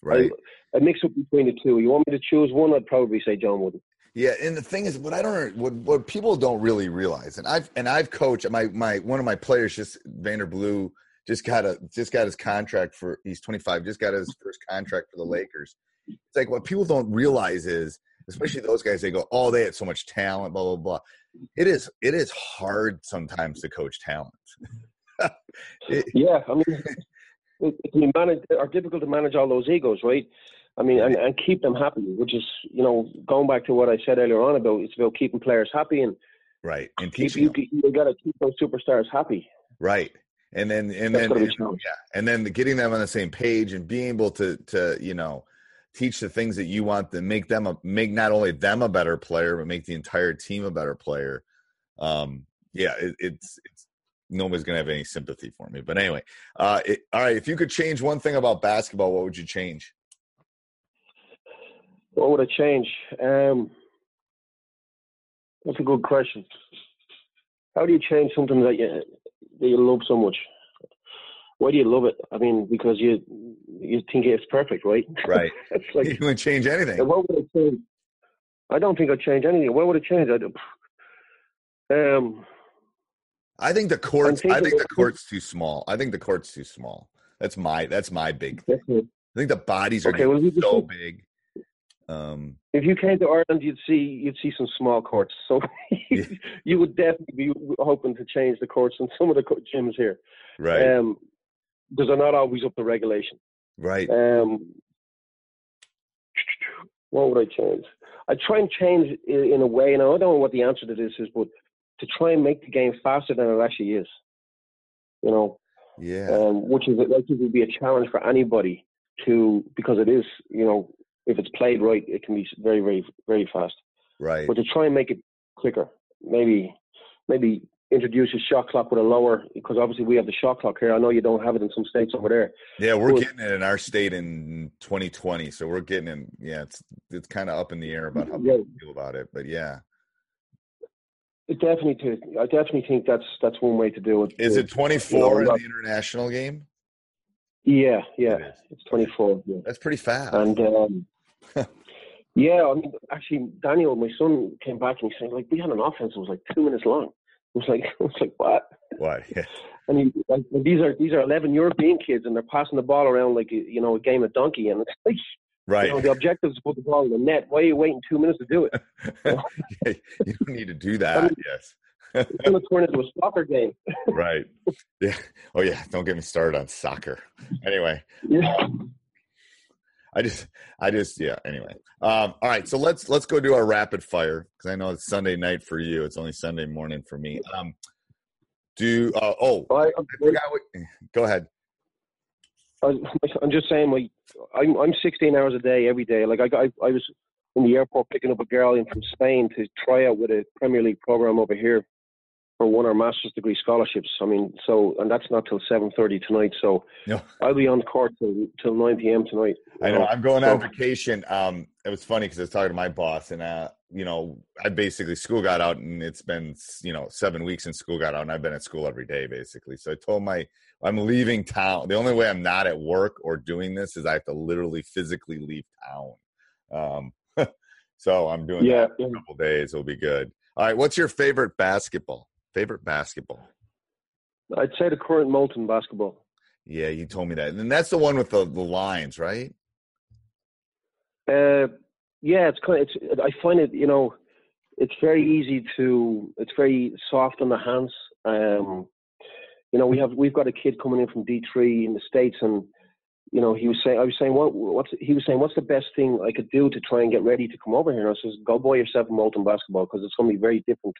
right. I, a mix up between the two. You want me to choose one? I'd probably say John Wooden. Yeah, and the thing is, what I don't, what what people don't really realize, and I've and I've coached my my one of my players, just Vander Blue, just got a just got his contract for he's 25, just got his first contract for the Lakers. It's like what people don't realize is, especially those guys, they go, oh, they had so much talent, blah blah blah. It is it is hard sometimes to coach talent. it, yeah, I mean, can be managed are difficult to manage all those egos, right? I mean, and, and keep them happy, which is, you know, going back to what I said earlier on about it's about keeping players happy and right and teaching. You, you, you got to keep those superstars happy. Right, and then and That's then and, yeah, and then getting them on the same page and being able to to you know teach the things that you want to make them a, make not only them a better player but make the entire team a better player. Um, yeah, it, it's it's nobody's gonna have any sympathy for me. But anyway, uh, it, all right. If you could change one thing about basketball, what would you change? What would I change? Um, that's a good question. How do you change something that you that you love so much? Why do you love it? I mean, because you you think it's perfect, right? Right. it's like you wouldn't change anything. What would I change? I don't think I'd change anything. What would I change? I'd, um, I think the court's. I think the court's too small. I think the court's too small. That's my. That's my big thing. I think the bodies are okay, well, so big. Um, if you came to Ireland, you'd see you'd see some small courts. So yeah. you would definitely be hoping to change the courts in some of the gyms here, right? Um, because they're not always up to regulation, right? Um, what would I change? I try and change in a way, and I don't know what the answer to this is, but to try and make the game faster than it actually is. You know, yeah, um, which is like it would be a challenge for anybody to because it is you know if it's played right, it can be very very very fast. Right. But to try and make it quicker, maybe maybe introduce a shot clock with a lower because obviously we have the shot clock here. I know you don't have it in some states over there. Yeah, we're but, getting it in our state in 2020, so we're getting in. Yeah, it's it's kind of up in the air about how yeah. people feel about it, but yeah. It definitely, I definitely think that's that's one way to do it. Is it 24 in the international game? Yeah, yeah, it it's 24. Yeah. That's pretty fast. And um, yeah, I mean, actually, Daniel, my son, came back and he said, like, we had an offense that was like two minutes long. I was like, I was like, what? What? Yeah. And he, like, these are these are 11 European kids, and they're passing the ball around like you know a game of donkey, and it's like Right. You know, the objective is to put the ball in the net. Why are you waiting two minutes to do it? you don't need to do that. mean- yes. It's going to turn into a soccer game. right. Yeah. Oh yeah. Don't get me started on soccer. Anyway, Yeah. I just, I just, yeah. Anyway, um, all right. So let's let's go do our rapid fire because I know it's Sunday night for you. It's only Sunday morning for me. Um, do uh, oh, I, I forgot what, go ahead. I'm just saying, like, I'm I'm 16 hours a day every day. Like, I I, I was in the airport picking up a girl in from Spain to try out with a Premier League program over here for one of our master's degree scholarships. I mean, so and that's not till 7:30 tonight. So No. I'll be on court till till 9 p.m. tonight. I know I'm going on vacation. Um, it was funny because I was talking to my boss, and uh, you know, I basically school got out, and it's been you know seven weeks since school got out, and I've been at school every day basically. So I told my I'm leaving town. The only way I'm not at work or doing this is I have to literally physically leave town. Um, so I'm doing Yeah, yeah. a couple days. It'll be good. All right, what's your favorite basketball? Favorite basketball? I'd say the current Molten basketball. Yeah, you told me that, and that's the one with the the lines, right? Uh, yeah, it's kind. Of, it's. I find it. You know, it's very easy to. It's very soft on the hands. Um, you know, we have we've got a kid coming in from D three in the states, and you know, he was saying, I was saying, what, what's he was saying, what's the best thing I could do to try and get ready to come over here? And I says, go buy yourself a molten basketball because it's going to be very different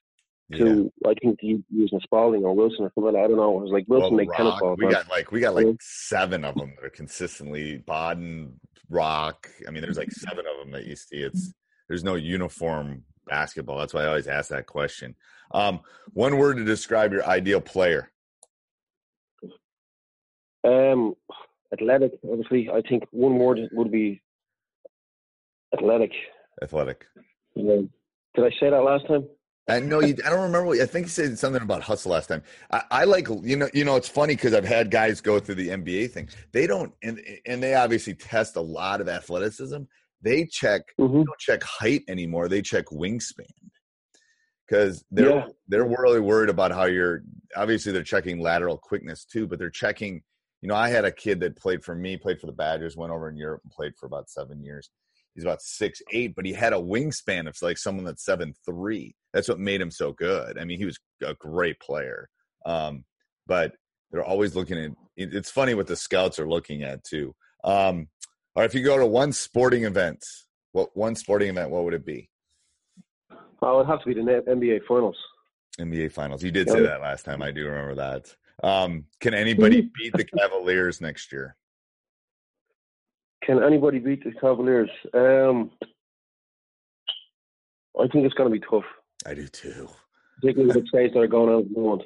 to I think you using Spalding or Wilson or something. I don't know. It was like Wilson Well, make tennis Rock, balls. We got like we got like Yeah. seven of them that are consistently Baden Rock. I mean, there's like seven of them that you see. It's there's no uniform basketball. That's why I always ask that question. Um, one word to describe your ideal player. Um, athletic, obviously. I think one word would be athletic. Athletic. Yeah. Did I say that last time? I know you. I don't remember. What, I think you said something about hustle last time. I, I like you know. You know, it's funny because I've had guys go through the NBA thing. They don't, and and they obviously test a lot of athleticism. They check Mm-hmm. they don't check height anymore. They check wingspan because they're Yeah. they're really worried about how you're. Obviously, they're checking lateral quickness too, but they're checking. You know, I had a kid that played for me, played for the Badgers, went over in Europe and played for about seven years. He's about six eight, but he had a wingspan of like someone that's seven three. That's what made him so good. I mean, he was a great player. Um, but they're always looking at. It's funny what the scouts are looking at too. Um, or if you go to one sporting event, what one sporting event? What would it be? Oh, it would have to be the NBA Finals. NBA Finals. You did say that last time. I do remember that. Um, can anybody beat the Cavaliers next year? Can anybody beat the Cavaliers? Um, I think it's going to be tough, I do too. particularly with the trades that are going on at the moment.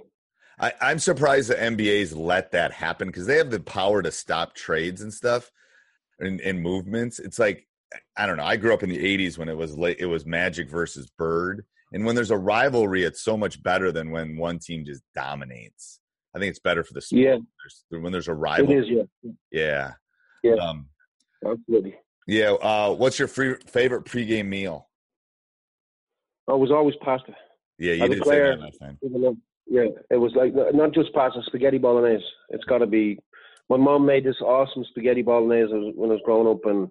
I, I'm surprised the NBA's let that happen because they have the power to stop trades and stuff and, and movements. It's like I don't know. I grew up in the '80s when it was late. It was Magic versus Bird, and when there's a rivalry, it's so much better than when one team just dominates. I think it's better for the sport. Yeah, There's, when there's a it rivalry. is. Yeah, Yeah. Yeah. Um, absolutely. yeah. Uh, what's your free, favorite pregame meal? I was always pasta. Yeah, you did say that last time. Yeah, it was like not just pasta, spaghetti bolognese. It's got to be. My mom made this awesome spaghetti bolognese when I was growing up, and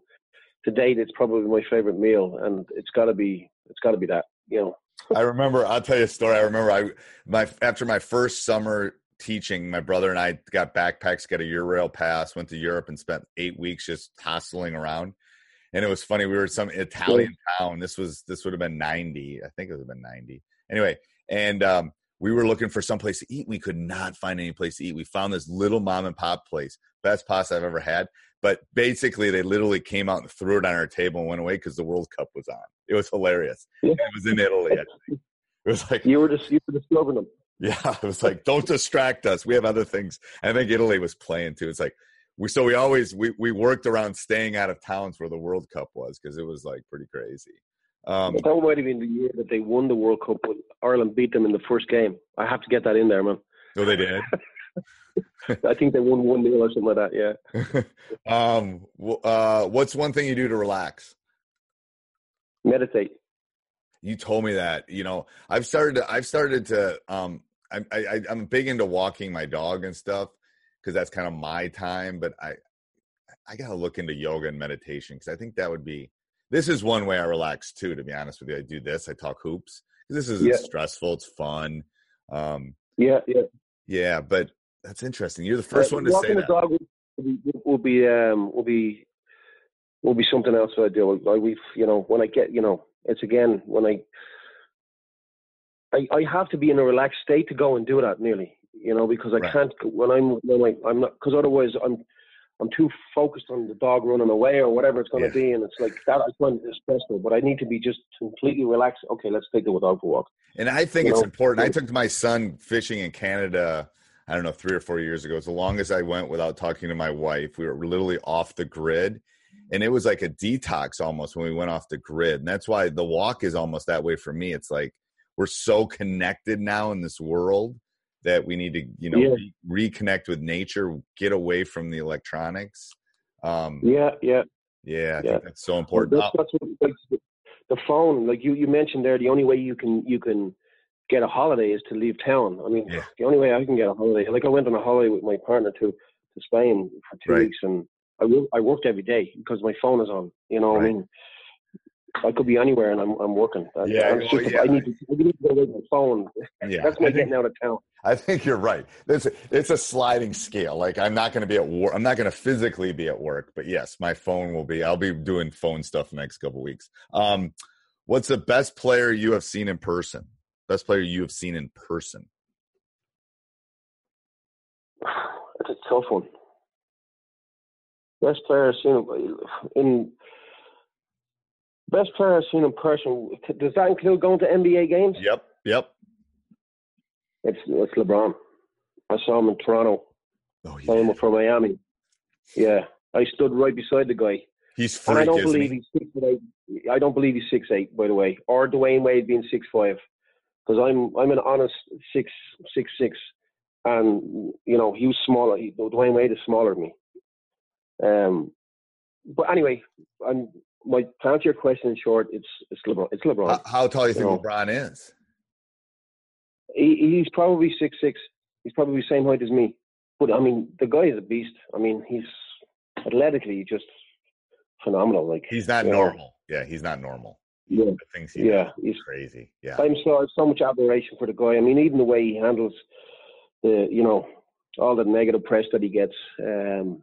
to date, it's probably my favorite meal. And it's got to be. It's got to be that. You know. I remember. I'll tell you a story. I remember. I my after my first summer teaching, my brother and I got backpacks, got a Eurail pass, went to Europe, and spent eight weeks just hustling around. And it was funny. We were in some Italian town. This was this would have been ninety. I think it would have been ninety. Anyway, and um, we were looking for some place to eat. We could not find any place to eat. We found this little mom and pop place, best pasta I've ever had. But basically, they literally came out and threw it on our table and went away because the World Cup was on. It was hilarious. It was in Italy. I think. It was like, You were just you were disturbing them. Yeah, it was like, don't distract us. We have other things. I think Italy was playing too. It's like we so we always we we worked around staying out of towns where the World Cup was because it was like pretty crazy. Um, that might have been the year that they won the World Cup, but Ireland beat them in the first game. I have to get that in there, man. so they did. I think they won one 0 or something like that. Yeah, um, uh, what's one thing you do to relax? meditate. You told me that. You know, I've started. To, I've started to. Um, I, I, I'm big into walking my dog and stuff because that's kind of my time. But I, I got to look into yoga and meditation because I think that would be. This is one way I relax too. To be honest with you, I do this. I talk hoops. This isn't Yeah. stressful. It's fun. Um, Yeah, yeah. yeah, but that's interesting. You're the first Uh, one to say walking the that. dog will be will be um will be will be something else that I do. Like we've you know when I get you know it's again when I I I have to be in a relaxed state to go and do that nearly you know because I Right. can't when I'm when I, I'm not because otherwise I'm I'm too focused on the dog running away or whatever it's going to Yeah. be and it's like that I find it stressful but I need to be just completely relaxed. Okay, let's take the dog for a walk. And I think You it's know, important. I took my son fishing in Canada, I don't know, three or four years ago. It's the longest I went without talking to my wife. We were literally off the grid. And it was like a detox almost when we went off the grid. And that's why the walk is almost that way for me. It's like we're so connected now in this world that we need to, you know, Yeah. re- reconnect with nature, get away from the electronics. Um, Yeah, yeah. yeah, I Yeah. think that's so important. That's, that's what, like, the- phone, like you, you mentioned there, the only way you can you can get a holiday is to leave town. I mean, Yeah. the only way I can get a holiday, like I went on a holiday with my partner to to Spain for two Right. weeks, and I I worked every day because my phone is on. You know, what I mean, I could be anywhere and I'm I'm working. I- Yeah, I'm well, yeah. I need to I need to go with my phone. yeah, That's I my think- getting out of town. I think you're right. It's it's a sliding scale. Like I'm not going to be at work. I'm not going to physically be at work, but yes, my phone will be. I'll be doing phone stuff the next couple weeks. Um, what's the best player you have seen in person? Best player you have seen in person? It's a tough one. Best player I've seen in best player I've seen in person. Does that include going to NBA games? Yep, yep. It's it's LeBron. I saw him in Toronto. Oh, Saw him yeah. from Miami. Yeah, I stood right beside the guy, He's and I don't believe he? he's six eight. I don't believe he's six eight, by the way, or Dwyane Wade being six five, because I'm I'm an honest six six six, and you know he was smaller. He, Dwyane Wade is smaller than me. Um, but anyway, I'm my to answer your question in short, it's it's LeBron. It's LeBron. How, how tall do you think No. LeBron is? he, he's probably six six. He's probably the same height as me. But I mean, the guy is a beast. I mean, he's athletically just phenomenal. Like He's not you know, normal. Yeah, he's not normal. Yeah, The things he yeah. He's, crazy. Yeah, I'm so so much admiration for the guy. I mean, even the way he handles the you know all the negative press that he gets. Um,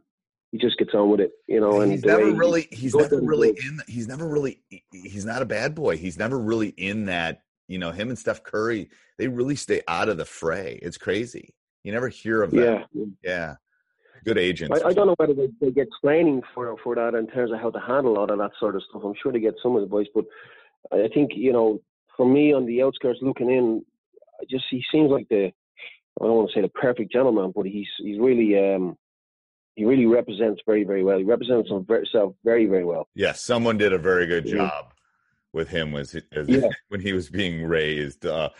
he just gets on with it, you know. And he's never really he's never really in he's never really he's not a bad boy. He's never really in that you know him and steph curry they really stay out of the fray. It's crazy. You never hear of that. Yeah, yeah. Good agents I, I don't know whether they, they get training for for that in terms of how to handle all of that sort of stuff. I'm sure they get some advice, but I think you know, for me on the outskirts looking in, I just he seems like the I don't want to say the perfect gentleman, but he's he's really um he really represents very very well. He represents himself very very well. yes someone did a very good Yeah. job with him was as, Yeah. when he was being raised uh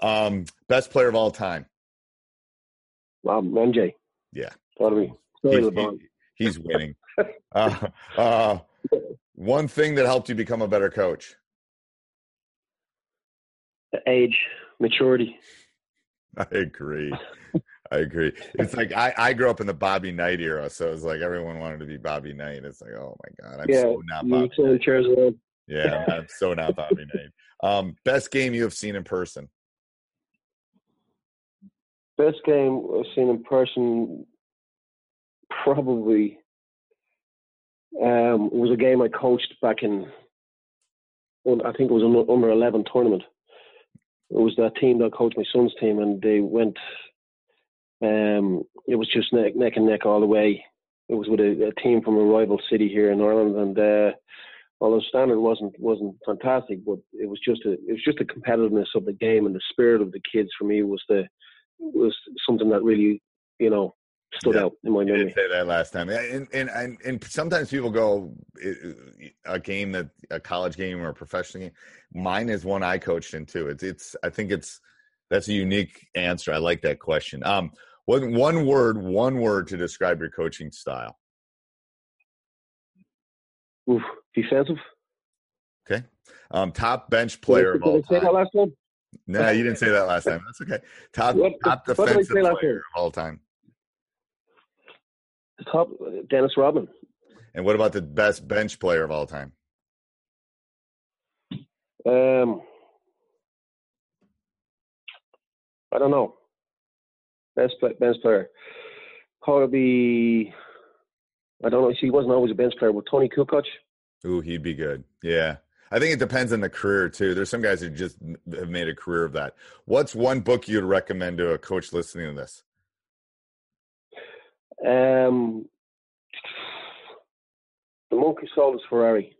um best player of all time Um, MJ, yeah sorry, he's, he- he's winning uh, uh one thing that helped you become a better coach Age, maturity. I agree. I agree. It's like I, I grew up in the Bobby Knight era, so it's like everyone wanted to be Bobby Knight. It's like, oh my god, I'm yeah, so not Bobby. chairs. Yeah, I'm so not Bobby Knight. Um, best game you have seen in person? Best game I've seen in person, probably. Um, it was a game I coached back in. I think it was an under eleven tournament. It was that team that coached my son's team, and they went. Um, it was just neck, neck and neck all the way. It was with a, a team from a rival city here in Ireland, and uh, although standard wasn't wasn't fantastic, but it was just a it was just the competitiveness of the game and the spirit of the kids for me was the was something that really you know stood Yeah. out in my memory. say that last time, and and and, and sometimes people go a game that a college game or a professional game. Mine is one I coached in too. It's it's I think it's that's a unique answer. I like that question. Um, one one word, one word to describe your coaching style. Oof, defensive. Okay. Um, top bench player of did I all say that time. last time? No, you didn't say that last time. That's okay. Top What- top what defensive player time? of all time. The top Dennis Rodman. And what about the best bench player of all time? Um, I don't know. Best play, bench player. Probably. I don't know. He wasn't always a bench player, but Toni Kukoc. Ooh, he'd be good. Yeah. I think it depends on the career too. There's some guys who just have made a career of that. What's one book you'd recommend to a coach listening to this? Um, The Monk Who Sold His Ferrari.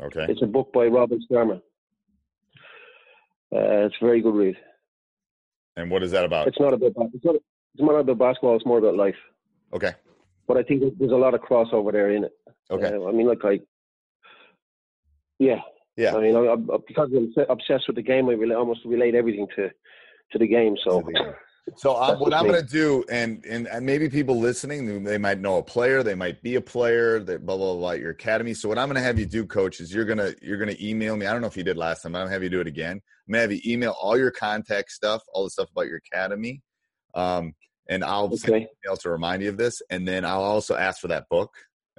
Okay. It's a book by Robin Sharma. Uh, it's a very good read. And what is that about? It's not about it's not it's not about basketball. It's more about life. Okay. But I think there's a lot of crossover there in it. Okay. Uh, I mean, like I, yeah, Yeah. I mean, I, I'm, because I'm obsessed with the game, I really almost relate everything to to the game. So So um, what I'm going to do, and, and and maybe people listening, they might know a player, they might be a player, that blah blah blah. at Your academy. So what I'm going to have you do, coach, is you're gonna you're gonna email me. I don't know if you did last time. I'm gonna have you do it again. I'm gonna have you email all your contact stuff, all the stuff about your academy, um, and I'll send an email to remind you of this. And then I'll also ask for that book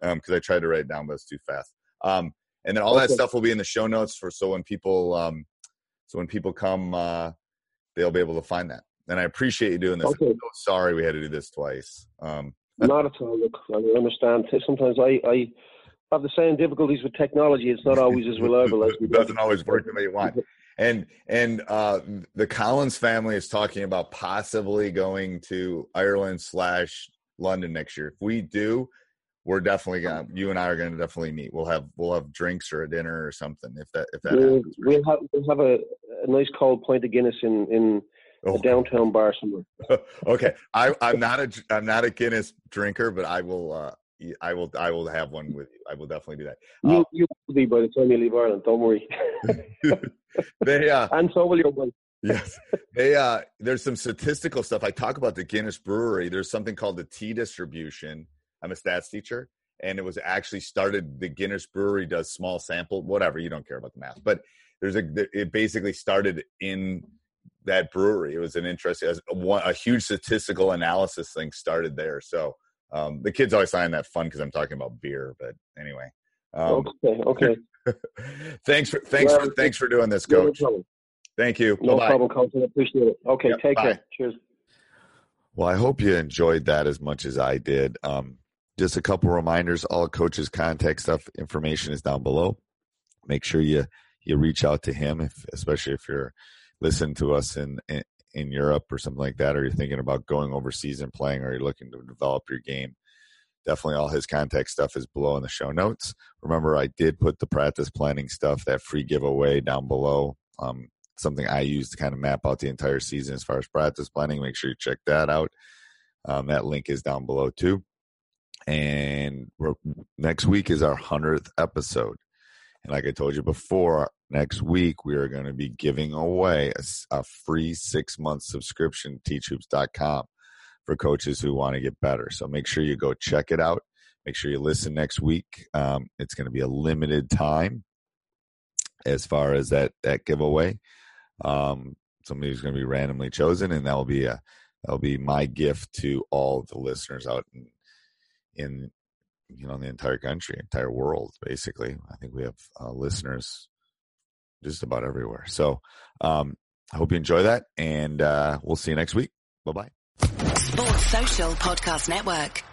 because I tried to write it down, but it's too fast. Um, and then all that stuff will be in the show notes for so when people um, so when people come, uh, they'll be able to find that. And I appreciate you doing this. Okay. I'm so sorry we had to do this twice. Um, not at all. Look, I understand. Sometimes I I have the same difficulties with technology. It's not always as reliable as we it doesn't always work the way you want. And and uh, the Collins family is talking about possibly going to Ireland slash London next year. If we do, we're definitely gonna. You and I are gonna definitely meet. We'll have we'll have drinks or a dinner or something. If that if that We'll, happens. we'll have we'll have a, a nice cold pint of Guinness in in Oh, a downtown bar somewhere. okay, I, I'm not a I'm not a Guinness drinker, but I will uh, I will I will have one with you. I will definitely do that. You Uh, you will be by the time you leave Ireland. Don't worry. they uh, and so will your wife. yes they uh there's some statistical stuff i talk about the guinness brewery there's something called the t distribution i'm a stats teacher and it was actually started the guinness brewery does small sample whatever you don't care about the math but there's a it basically started in that brewery it was an interesting was a, one- a huge statistical analysis thing started there so um the kids always find that fun because i'm talking about beer but anyway um okay, okay. thanks for thanks Well, for thanks for doing this No coach problem. thank you No Bye-bye. problem, Coach. I appreciate it. Okay, Yep, take bye. care. Cheers. Well, I hope you enjoyed that as much as I did. Um, just a couple reminders: all coaches' contact stuff information is down below. Make sure you you reach out to him, if especially if you're listening to us in, in in Europe or something like that, or you're thinking about going overseas and playing, or you're looking to develop your game. Definitely, all his contact stuff is below in the show notes. Remember, I did put the practice planning stuff, that free giveaway, down below. Um, something I use to kind of map out the entire season as far as practice planning. Make sure you check that out. Um, that link is down below too. And next week is our hundredth episode. And like I told you before, next week we are going to be giving away a free six month subscription to teachhoops.com for coaches who want to get better. So make sure you go check it out. Make sure you listen next week. Um, it's going to be a limited time as far as that that giveaway. Um, somebody's going to be randomly chosen, and that will be a that'll be my gift to all the listeners out in in you know in the entire country, entire world. Basically, I think we have uh, listeners just about everywhere. So um, I hope you enjoy that, and uh, we'll see you next week. Bye bye. Sports Social Podcast Network.